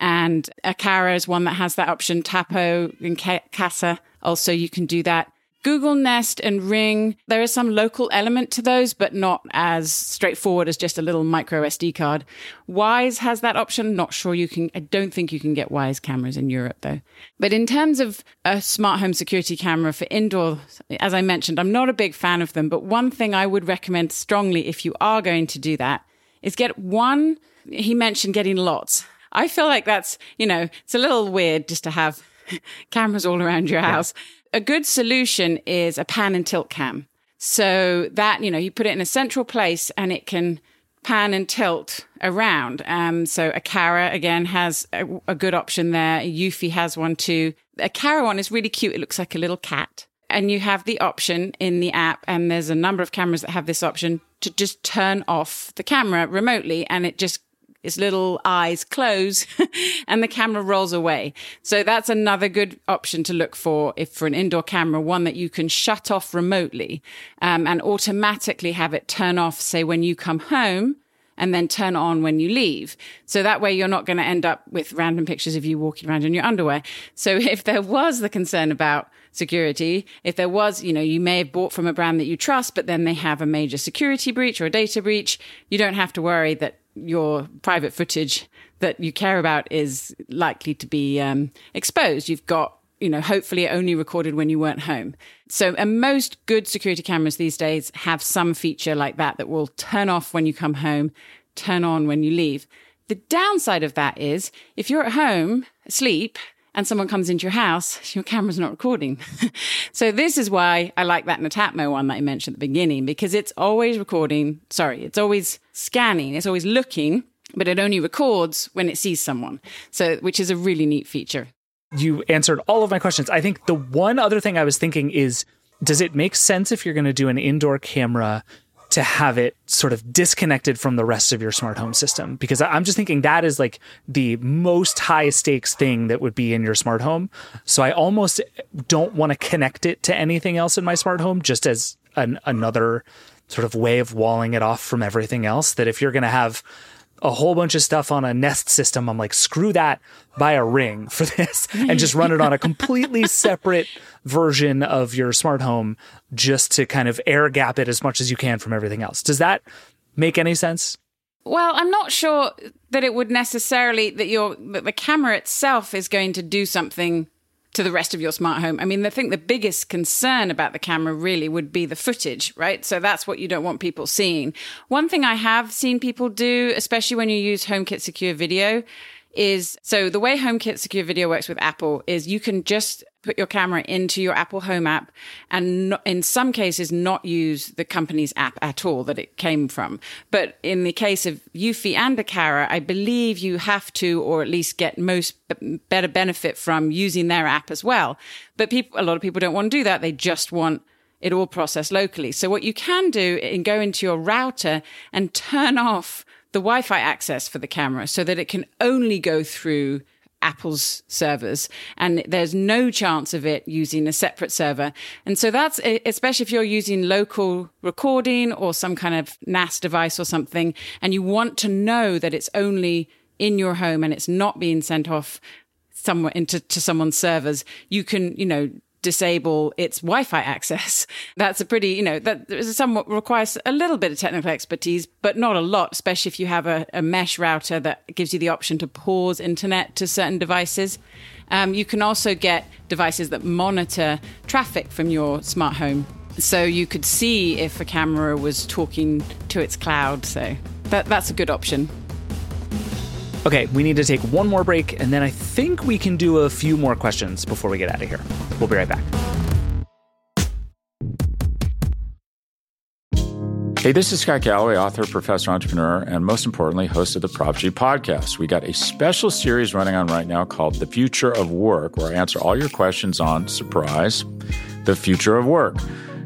And Aqara is one that has that option. Tapo and Kasa also you can do that. Google Nest and Ring, there is some local element to those, but not as straightforward as just a little micro SD card. Wyze has that option. Not sure you can, I don't think you can get Wyze cameras in Europe though. But in terms of a smart home security camera for indoor, as I mentioned, I'm not a big fan of them, but one thing I would recommend strongly if you are going to do that is get one. He mentioned getting lots. I feel like that's, you know, it's a little weird just to have cameras all around your house. Yeah a good solution is a pan and tilt cam. So that, you know, you put it in a central place and it can pan and tilt around. Um, so Aqara again has a, a good option there. Eufy has one too. Aqara one is really cute. It looks like a little cat. And you have the option in the app, and there's a number of cameras that have this option to just turn off the camera remotely and it just its little eyes close and the camera rolls away. So that's another good option to look for if for an indoor camera, one that you can shut off remotely um, and automatically have it turn off, say when you come home and then turn on when you leave. So that way you're not going to end up with random pictures of you walking around in your underwear. So if there was the concern about security, if there was, you know, you may have bought from a brand that you trust, but then they have a major security breach or a data breach, you don't have to worry that your private footage that you care about is likely to be um, exposed. You've got, you know, hopefully only recorded when you weren't home. So, and most good security cameras these days have some feature like that that will turn off when you come home, turn on when you leave. The downside of that is if you're at home asleep and someone comes into your house, your camera's not recording. so this is why I like that Netatmo one that I mentioned at the beginning, because it's always recording. Sorry, it's always scanning. It's always looking, but it only records when it sees someone. So, which is a really neat feature. You answered all of my questions. I think the one other thing I was thinking is, does it make sense if you're going to do an indoor camera to have it sort of disconnected from the rest of your smart home system because I'm just thinking that is like the most high stakes thing that would be in your smart home. So I almost don't want to connect it to anything else in my smart home just as an, another sort of way of walling it off from everything else that if you're going to have a whole bunch of stuff on a Nest system. I'm like, screw that, buy a ring for this and just run it on a completely separate version of your smart home just to kind of air gap it as much as you can from everything else. Does that make any sense? Well, I'm not sure that it would necessarily that your that the camera itself is going to do something to the rest of your smart home. I mean, I think the biggest concern about the camera really would be the footage, right? So that's what you don't want people seeing. One thing I have seen people do, especially when you use HomeKit Secure Video, is so the way HomeKit Secure Video works with Apple is you can just put your camera into your Apple Home app and not, in some cases not use the company's app at all that it came from. But in the case of Eufy and Aqara, I believe you have to, or at least get most better benefit from using their app as well. But people, a lot of people don't want to do that. They just want it all processed locally. So what you can do is go into your router and turn off the Wi-Fi access for the camera so that it can only go through Apple's servers and there's no chance of it using a separate server. And so that's, especially if you're using local recording or some kind of NAS device or something, and you want to know that it's only in your home and it's not being sent off somewhere into to someone's servers, you can, you know, disable its Wi-Fi access. That's a pretty, you know, that somewhat requires a little bit of technical expertise, but not a lot, especially if you have a, a mesh router that gives you the option to pause internet to certain devices. Um, you can also get devices that monitor traffic from your smart home. So you could see if a camera was talking to its cloud. So that, that's a good option. Okay, we need to take one more break, and then I think we can do a few more questions before we get out of here. We'll be right back. Hey, this is Scott Galloway, author, professor, entrepreneur, and most importantly, host of the Prop G podcast. We got a special series running on right now called The Future of Work, where I answer all your questions on surprise, the future of work.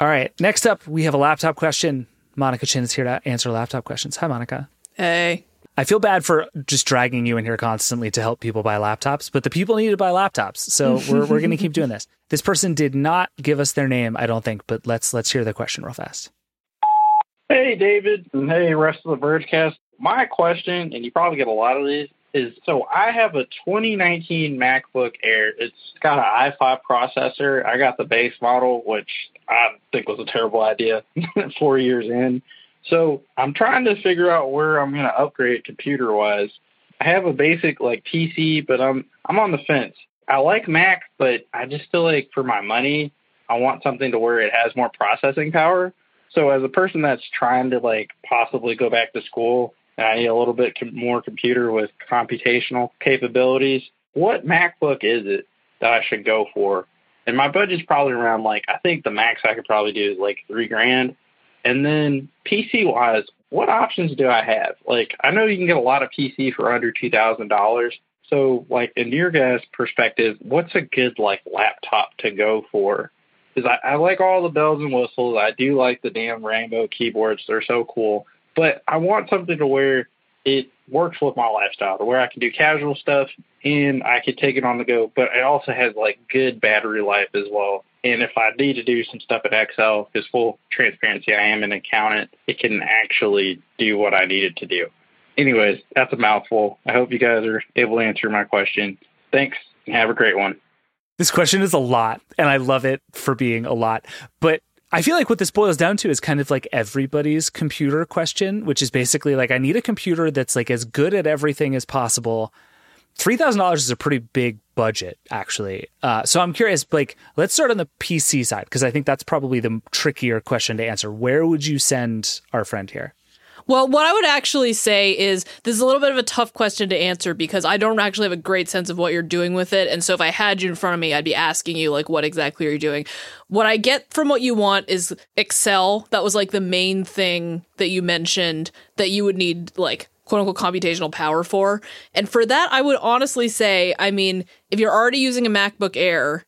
All right. Next up, we have a laptop question. Monica Chin is here to answer laptop questions. Hi, Monica. Hey. I feel bad for just dragging you in here constantly to help people buy laptops, but the people need to buy laptops. So we're, we're going to keep doing this. This person did not give us their name, I don't think, but let's let's hear the question real fast. Hey, David, and hey, rest of the Vergecast. My question, and you probably get a lot of these, is so I have a 2019 MacBook Air. It's got an i5 processor. I got the base model, which I think was a terrible idea four years in. So I'm trying to figure out where I'm going to upgrade computer wise. I have a basic like PC, but I'm I'm on the fence. I like Mac, but I just feel like for my money, I want something to where it has more processing power. So as a person that's trying to like possibly go back to school I need a little bit more computer with computational capabilities, what MacBook is it that I should go for? And my budget's probably around like I think the max I could probably do is like three grand. And then PC wise, what options do I have? Like I know you can get a lot of PC for under two thousand dollars. So like in your guys' perspective, what's a good like laptop to go for? Because I, I like all the bells and whistles. I do like the damn rainbow keyboards. They're so cool. But I want something to where it works with my lifestyle, to where I can do casual stuff and I can take it on the go. But it also has like good battery life as well. And if I need to do some stuff in Excel, because full transparency, I am an accountant, it can actually do what I need it to do. Anyways, that's a mouthful. I hope you guys are able to answer my question. Thanks and have a great one. This question is a lot, and I love it for being a lot. But I feel like what this boils down to is kind of like everybody's computer question, which is basically like I need a computer that's like as good at everything as possible. Three thousand dollars is a pretty big budget, actually. Uh, so I'm curious, like, let's start on the PC side because I think that's probably the trickier question to answer. Where would you send our friend here? Well, what I would actually say is this is a little bit of a tough question to answer because I don't actually have a great sense of what you're doing with it. And so if I had you in front of me, I'd be asking you, like, what exactly are you doing? What I get from what you want is Excel. That was like the main thing that you mentioned that you would need, like, quote unquote computational power for. And for that, I would honestly say, I mean, if you're already using a MacBook Air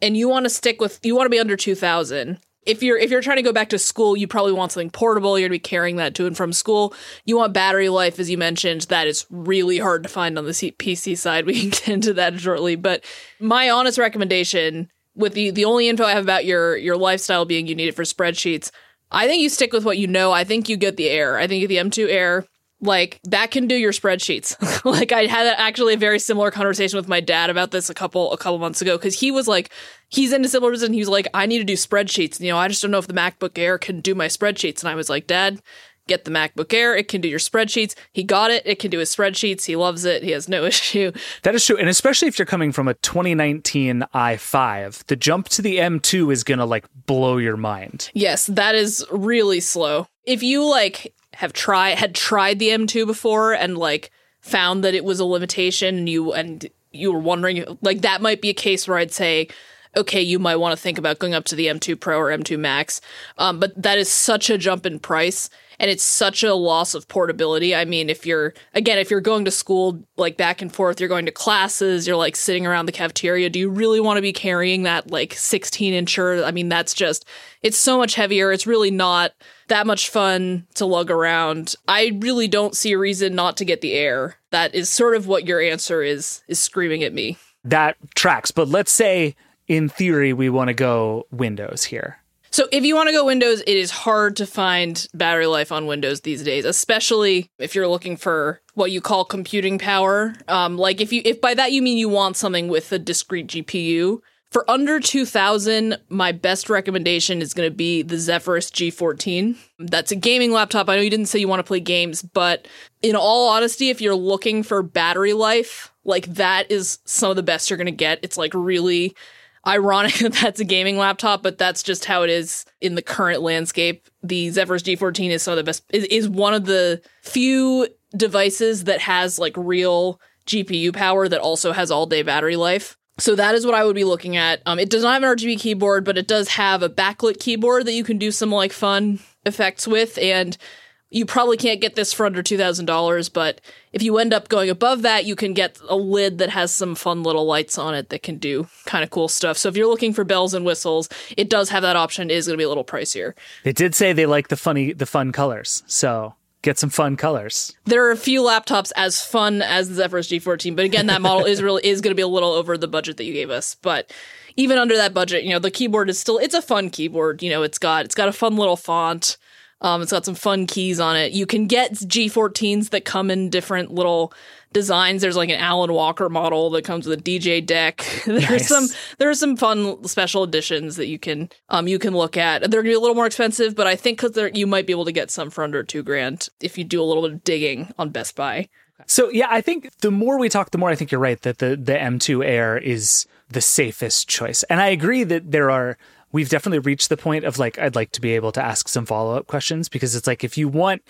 and you want to stick with, you want to be under 2000, if you're if you're trying to go back to school, you probably want something portable. You're gonna be carrying that to and from school. You want battery life, as you mentioned. That is really hard to find on the PC side. We can get into that shortly. But my honest recommendation, with the the only info I have about your your lifestyle being you need it for spreadsheets, I think you stick with what you know. I think you get the Air. I think you get the M2 Air like that can do your spreadsheets. like I had actually a very similar conversation with my dad about this a couple a couple months ago because he was like he's into similar and he was like I need to do spreadsheets. You know, I just don't know if the MacBook Air can do my spreadsheets. And I was like, Dad, get the MacBook Air. It can do your spreadsheets. He got it. It can do his spreadsheets. He loves it. He has no issue. That is true. And especially if you're coming from a 2019 i5, the jump to the M2 is going to like blow your mind. Yes, that is really slow. If you like have tried had tried the M2 before and like found that it was a limitation and you and you were wondering like that might be a case where I'd say okay you might want to think about going up to the M2 Pro or M2 Max. Um, but that is such a jump in price and it's such a loss of portability. I mean, if you're again, if you're going to school like back and forth, you're going to classes, you're like sitting around the cafeteria. Do you really want to be carrying that like 16 incher? I mean, that's just it's so much heavier. It's really not that much fun to lug around. I really don't see a reason not to get the air. That is sort of what your answer is is screaming at me. That tracks, but let's say in theory we want to go Windows here. So if you want to go Windows, it is hard to find battery life on Windows these days, especially if you're looking for what you call computing power. Um, like if you if by that you mean you want something with a discrete GPU. For under 2000, my best recommendation is going to be the Zephyrus G14. That's a gaming laptop. I know you didn't say you want to play games, but in all honesty, if you're looking for battery life, like that is some of the best you're going to get. It's like really ironic that that's a gaming laptop, but that's just how it is in the current landscape. The Zephyrus G14 is some of the best, is, is one of the few devices that has like real GPU power that also has all day battery life. So that is what I would be looking at. Um, it does not have an RGB keyboard, but it does have a backlit keyboard that you can do some like fun effects with. And you probably can't get this for under $2,000, but if you end up going above that, you can get a lid that has some fun little lights on it that can do kind of cool stuff. So if you're looking for bells and whistles, it does have that option. It is going to be a little pricier. They did say they like the funny, the fun colors. So get some fun colors. There are a few laptops as fun as the Zephyrus G14, but again, that model is really is going to be a little over the budget that you gave us. But even under that budget, you know, the keyboard is still it's a fun keyboard. You know, it's got it's got a fun little font. Um, it's got some fun keys on it. You can get G14s that come in different little designs. There's like an Alan Walker model that comes with a DJ deck. There's Nice. some there are some fun special editions that you can um you can look at. They're gonna be a little more expensive, but I think because you might be able to get some for under two grand if you do a little bit of digging on Best Buy. So yeah, I think the more we talk, the more I think you're right that the the M2 Air is the safest choice, and I agree that there are. We've definitely reached the point of like I'd like to be able to ask some follow up questions because it's like if you want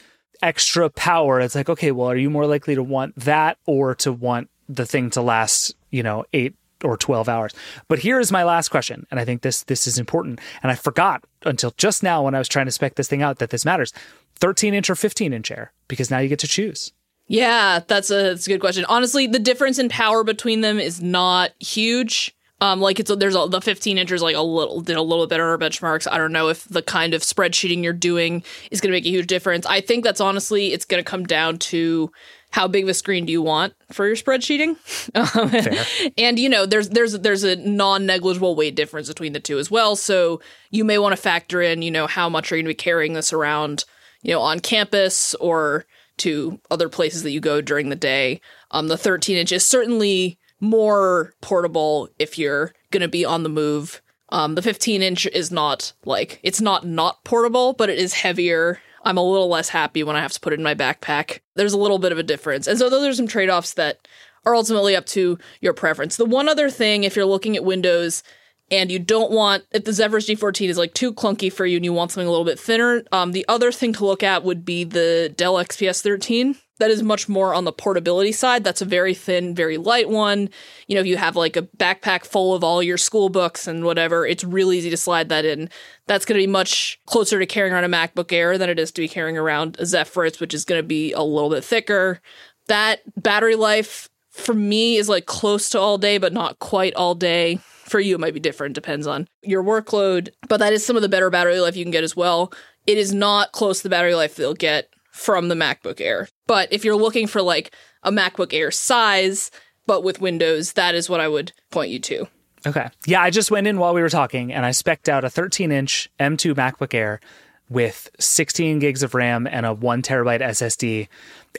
extra power, it's like okay, well, are you more likely to want that or to want the thing to last, you know, eight or 12 hours. But here is my last question, and I think this this is important. And I forgot until just now when I was trying to spec this thing out that this matters. 13 inch or 15 inch air because now you get to choose. Yeah, that's a that's a good question. Honestly, the difference in power between them is not huge. Um, like it's there's a, the 15 inches like a little did a little bit better benchmarks. I don't know if the kind of spreadsheeting you're doing is going to make a huge difference. I think that's honestly it's going to come down to how big of a screen do you want for your spreadsheeting? Um, and you know, there's there's there's a non-negligible weight difference between the two as well. So you may want to factor in, you know, how much are you going to be carrying this around, you know, on campus or to other places that you go during the day. Um, the 13 inch is certainly more portable if you're going to be on the move. Um, the 15 inch is not like it's not not portable, but it is heavier. I'm a little less happy when I have to put it in my backpack. There's a little bit of a difference, and so those are some trade offs that are ultimately up to your preference. The one other thing, if you're looking at Windows and you don't want if the Zephyrus G14 is like too clunky for you and you want something a little bit thinner, um, the other thing to look at would be the Dell XPS 13. That is much more on the portability side. That's a very thin, very light one. You know, if you have like a backpack full of all your school books and whatever, it's really easy to slide that in. That's going to be much closer to carrying around a MacBook Air than it is to be carrying around a Zephyrus, which is going to be a little bit thicker. That battery life for me is like close to all day, but not quite all day. For you, it might be different, depends on your workload. But that is some of the better battery life you can get as well. It is not close to the battery life that you'll get from the MacBook Air. But if you're looking for like a MacBook Air size, but with Windows, that is what I would point you to. Okay. Yeah, I just went in while we were talking and I specced out a 13 inch M2 MacBook Air with 16 gigs of RAM and a one terabyte SSD,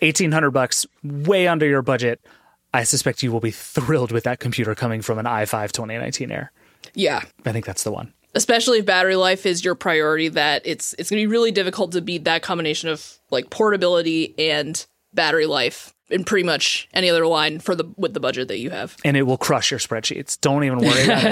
1800 bucks, way under your budget. I suspect you will be thrilled with that computer coming from an i5 2019 Air. Yeah. I think that's the one. Especially if battery life is your priority, that it's it's gonna be really difficult to beat that combination of like portability and battery life in pretty much any other line for the with the budget that you have. And it will crush your spreadsheets. Don't even worry about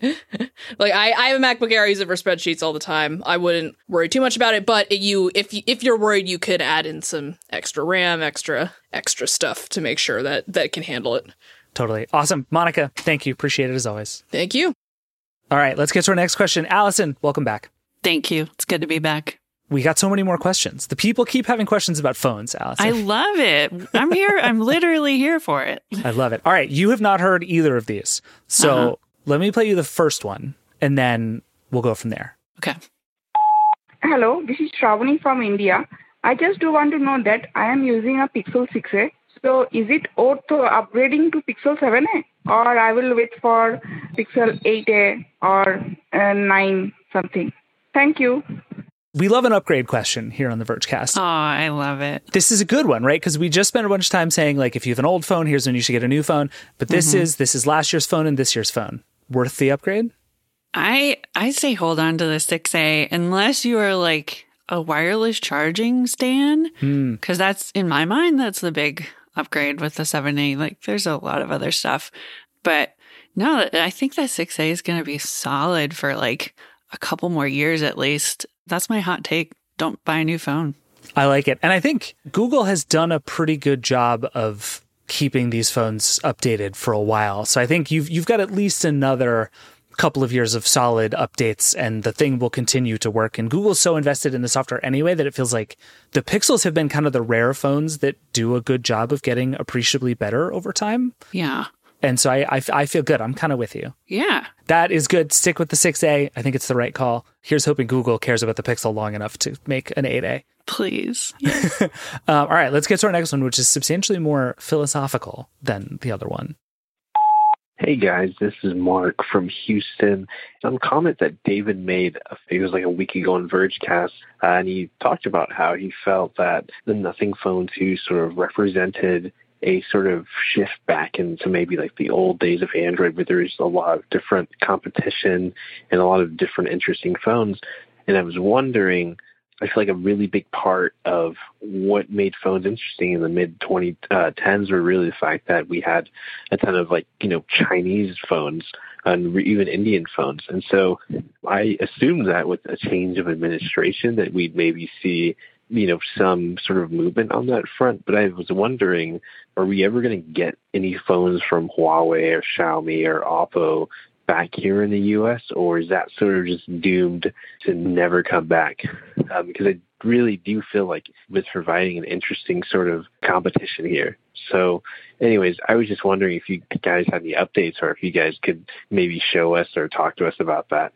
it. like I, I have a MacBook Air, I use it for spreadsheets all the time. I wouldn't worry too much about it, but you if you, if you're worried, you could add in some extra RAM, extra extra stuff to make sure that that can handle it. Totally. Awesome. Monica, thank you. Appreciate it as always. Thank you. All right, let's get to our next question. Allison, welcome back. Thank you. It's good to be back. We got so many more questions. The people keep having questions about phones, Allison. I love it. I'm here. I'm literally here for it. I love it. All right, you have not heard either of these. So Uh-huh. let me play you the first one and then we'll go from there. Okay. Hello, this is Shravani from India. I just do want to know that I am using a Pixel 6a. So is it worth upgrading to Pixel 7a or I will wait for Pixel 8a or uh, 9 something? Thank you. We love an upgrade question here on the Vergecast. Oh, I love it. This is a good one, right? Because we just spent a bunch of time saying like if you have an old phone, here's when you should get a new phone. But this Mhm. is this is last year's phone and this year's phone. Worth the upgrade? I I say hold on to the 6A unless you are like a wireless charging stand Hmm. because that's in my mind that's the big upgrade with the 7A. Like there's a lot of other stuff, but No, I think that 6A is going to be solid for like a couple more years at least. That's my hot take. Don't buy a new phone. I like it. And I think Google has done a pretty good job of keeping these phones updated for a while. So I think you've you've got at least another couple of years of solid updates and the thing will continue to work. And Google's so invested in the software anyway that it feels like the Pixels have been kind of the rare phones that do a good job of getting appreciably better over time. Yeah. And so I, I, I feel good. I'm kind of with you. Yeah. That is good. Stick with the 6A. I think it's the right call. Here's hoping Google cares about the Pixel long enough to make an 8A. Please. um, all right, let's get to our next one, which is substantially more philosophical than the other one. Hey guys, this is Mark from Houston. Some comment that David made, it was like a week ago on Vergecast, uh, and he talked about how he felt that the Nothing Phone 2 sort of represented a sort of shift back into maybe like the old days of Android where there's a lot of different competition and a lot of different interesting phones. And I was wondering I feel like a really big part of what made phones interesting in the mid 2010s uh, were really the fact that we had a ton of like, you know, Chinese phones and even Indian phones. And so I assumed that with a change of administration that we'd maybe see, you know, some sort of movement on that front. But I was wondering, are we ever going to get any phones from Huawei or Xiaomi or Oppo back here in the U.S., or is that sort of just doomed to never come back? Um, because I really do feel like it's providing an interesting sort of competition here. So, anyways, I was just wondering if you guys had any updates, or if you guys could maybe show us or talk to us about that.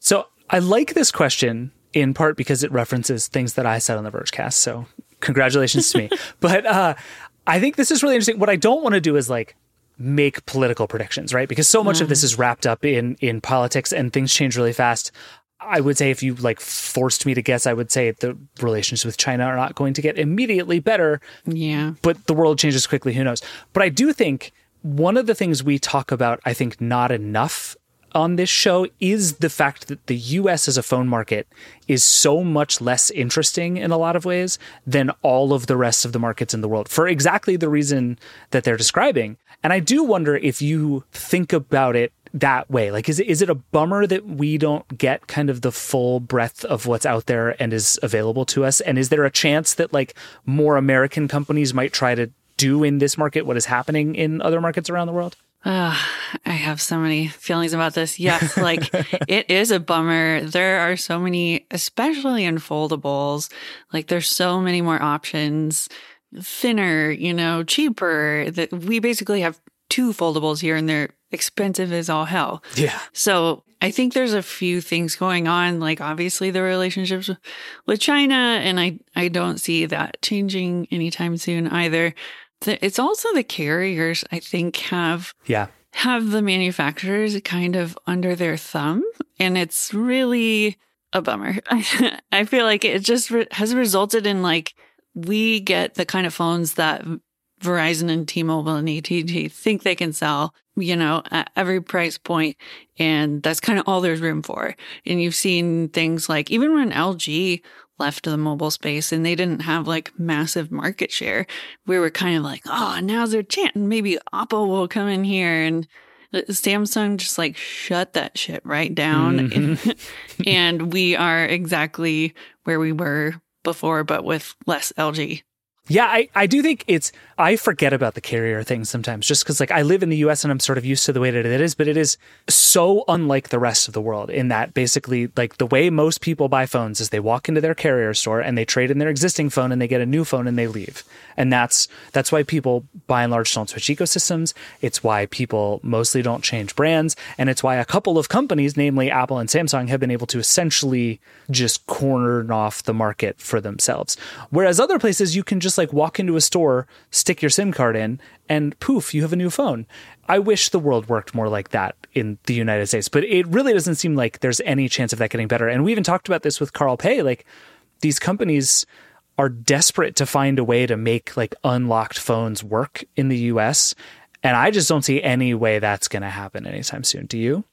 So, I like this question in part because it references things that I said on the Vergecast. So, congratulations to me. But uh, I think this is really interesting. What I don't want to do is like make political predictions, right? Because so much mm. of this mm. is wrapped up in in politics and things change really fast. I would say if you like forced me to guess, I would say the relations with China are not going to get immediately better. Yeah. But the world changes quickly, who knows? But I do think one of the things we talk about, I think not enough on this show is the fact that the US as a phone market is so much less interesting in a lot of ways than all of the rest of the markets in the world for exactly the reason that they're describing. And I do wonder if you think about it that way. Like, is it, is it a bummer that we don't get kind of the full breadth of what's out there and is available to us? And is there a chance that like more American companies might try to do in this market what is happening in other markets around the world? Uh, I have so many feelings about this. Yes, like it is a bummer. There are so many, especially in foldables, like there's so many more options thinner, you know, cheaper. That we basically have two foldables here and they're expensive as all hell. Yeah. So I think there's a few things going on, like obviously the relationships with China, and I, I don't see that changing anytime soon either. It's also the carriers, I think, have yeah have the manufacturers kind of under their thumb, and it's really a bummer. I feel like it just re- has resulted in like we get the kind of phones that Verizon and T-Mobile and AT&T think they can sell, you know, at every price point, and that's kind of all there's room for. And you've seen things like even when LG left the mobile space and they didn't have like massive market share, we were kind of like, oh, now's their chance. Maybe Oppo will come in here and Samsung just like shut that shit right down. Mm-hmm. and we are exactly where we were before, but with less LG. Yeah, I, I do think it's I forget about the carrier thing sometimes just because like I live in the US and I'm sort of used to the way that it is, but it is so unlike the rest of the world in that basically like the way most people buy phones is they walk into their carrier store and they trade in their existing phone and they get a new phone and they leave. And that's that's why people by and large don't switch ecosystems. It's why people mostly don't change brands. And it's why a couple of companies, namely Apple and Samsung, have been able to essentially just corner off the market for themselves. Whereas other places you can just like walk into a store, stick your SIM card in, and poof, you have a new phone. I wish the world worked more like that in the United States, but it really doesn't seem like there's any chance of that getting better. And we even talked about this with Carl Pei. Like these companies are desperate to find a way to make like unlocked phones work in the US. And I just don't see any way that's going to happen anytime soon. Do you?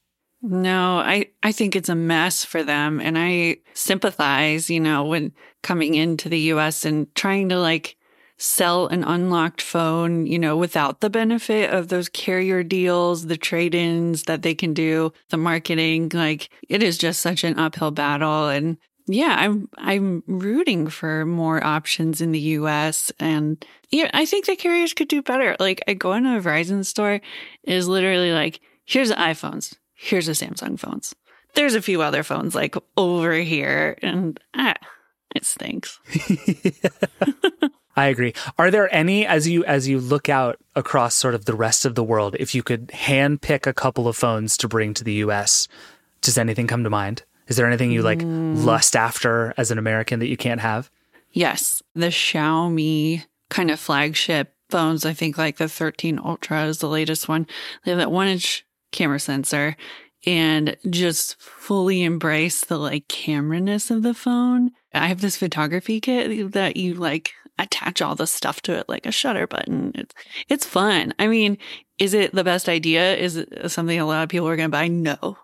No, I, I think it's a mess for them. And I sympathize, you know, when coming into the US and trying to like sell an unlocked phone, you know, without the benefit of those carrier deals, the trade ins that they can do, the marketing. Like it is just such an uphill battle. And yeah, I'm I'm rooting for more options in the US and yeah, I think the carriers could do better. Like I go into a Verizon store, is literally like, here's iPhones, here's the Samsung phones. There's a few other phones like over here and ah, it stinks. I agree. Are there any as you as you look out across sort of the rest of the world, if you could hand pick a couple of phones to bring to the US, does anything come to mind? Is there anything you like Mm. lust after as an American that you can't have? Yes, the Xiaomi kind of flagship phones. I think like the 13 Ultra is the latest one. They have that one inch camera sensor and just fully embrace the like camera-ness of the phone. I have this photography kit that you like attach all the stuff to it like a shutter button. It's it's fun. I mean, is it the best idea? Is it something a lot of people are going to buy? No.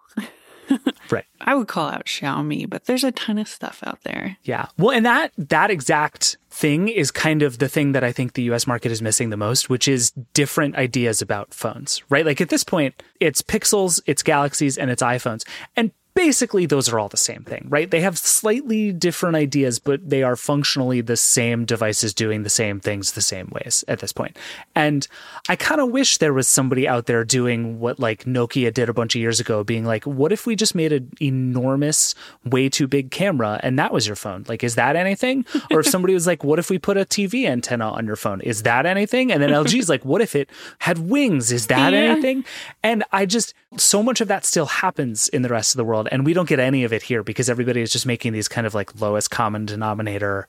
Right. I would call out Xiaomi, but there's a ton of stuff out there. Yeah. Well, and that that exact thing is kind of the thing that I think the US market is missing the most, which is different ideas about phones, right? Like at this point, it's Pixels, it's Galaxies, and it's iPhones. And basically those are all the same thing, right? They have slightly different ideas, but they are functionally the same devices doing the same things the same ways at this point. And I kind of wish there was somebody out there doing what like Nokia did a bunch of years ago, being like, what if we just made an enormous, way too big camera and that was your phone? Like, is that anything? Or if somebody was like, what if we put a TV antenna on your phone? Is that anything? And then LG's like, what if it had wings? Is that Yeah. anything? And I just, so much of that still happens in the rest of the world. And we don't get any of it here because everybody is just making these kind of like lowest common denominator.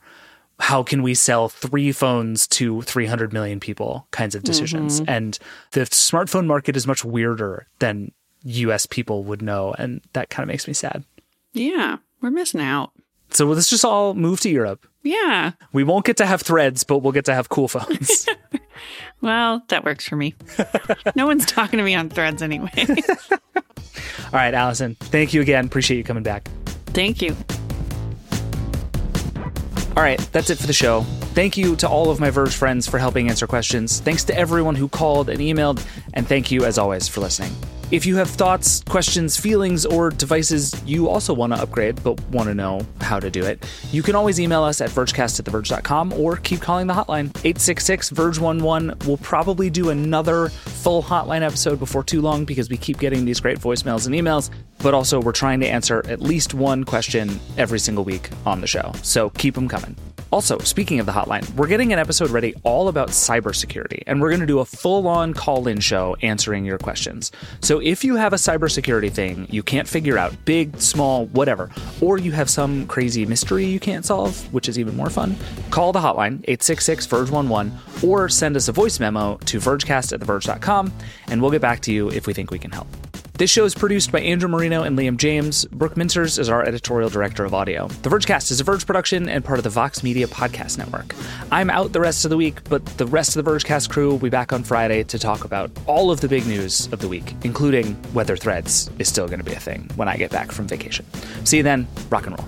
How can we sell three phones to 300 million people kinds of decisions? Mhm. And the smartphone market is much weirder than US people would know. And that kind of makes me sad. Yeah, we're missing out. So let's just all move to Europe. Yeah. We won't get to have threads, but we'll get to have cool phones. Well, that works for me. no one's talking to me on threads anyway. all right, Allison, thank you again. Appreciate you coming back. Thank you. All right, that's it for the show. Thank you to all of my Verge friends for helping answer questions. Thanks to everyone who called and emailed. And thank you, as always, for listening. If you have thoughts, questions, feelings, or devices you also want to upgrade but want to know how to do it, you can always email us at vergecast at theverge.com or keep calling the hotline 866 Verge 11. We'll probably do another full hotline episode before too long because we keep getting these great voicemails and emails, but also we're trying to answer at least one question every single week on the show. So keep them coming. Also, speaking of the hotline, we're getting an episode ready all about cybersecurity, and we're going to do a full on call in show answering your questions. So if you have a cybersecurity thing you can't figure out, big, small, whatever, or you have some crazy mystery you can't solve, which is even more fun, call the hotline 866 Verge 11 or send us a voice memo to vergecast at theverge.com, and we'll get back to you if we think we can help. This show is produced by Andrew Marino and Liam James. Brooke Minters is our editorial director of audio. The Vergecast is a Verge production and part of the Vox Media Podcast Network. I'm out the rest of the week, but the rest of the Vergecast crew will be back on Friday to talk about all of the big news of the week, including whether Threads is still going to be a thing when I get back from vacation. See you then. Rock and roll.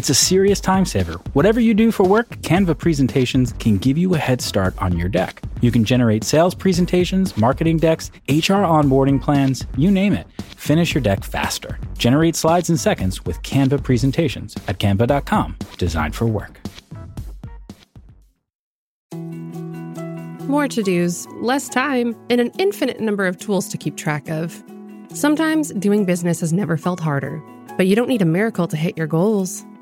It's a serious time saver. Whatever you do for work, Canva presentations can give you a head start on your deck. You can generate sales presentations, marketing decks, HR onboarding plans, you name it. Finish your deck faster. Generate slides in seconds with Canva presentations at canva.com, designed for work. More to dos, less time, and an infinite number of tools to keep track of. Sometimes doing business has never felt harder, but you don't need a miracle to hit your goals.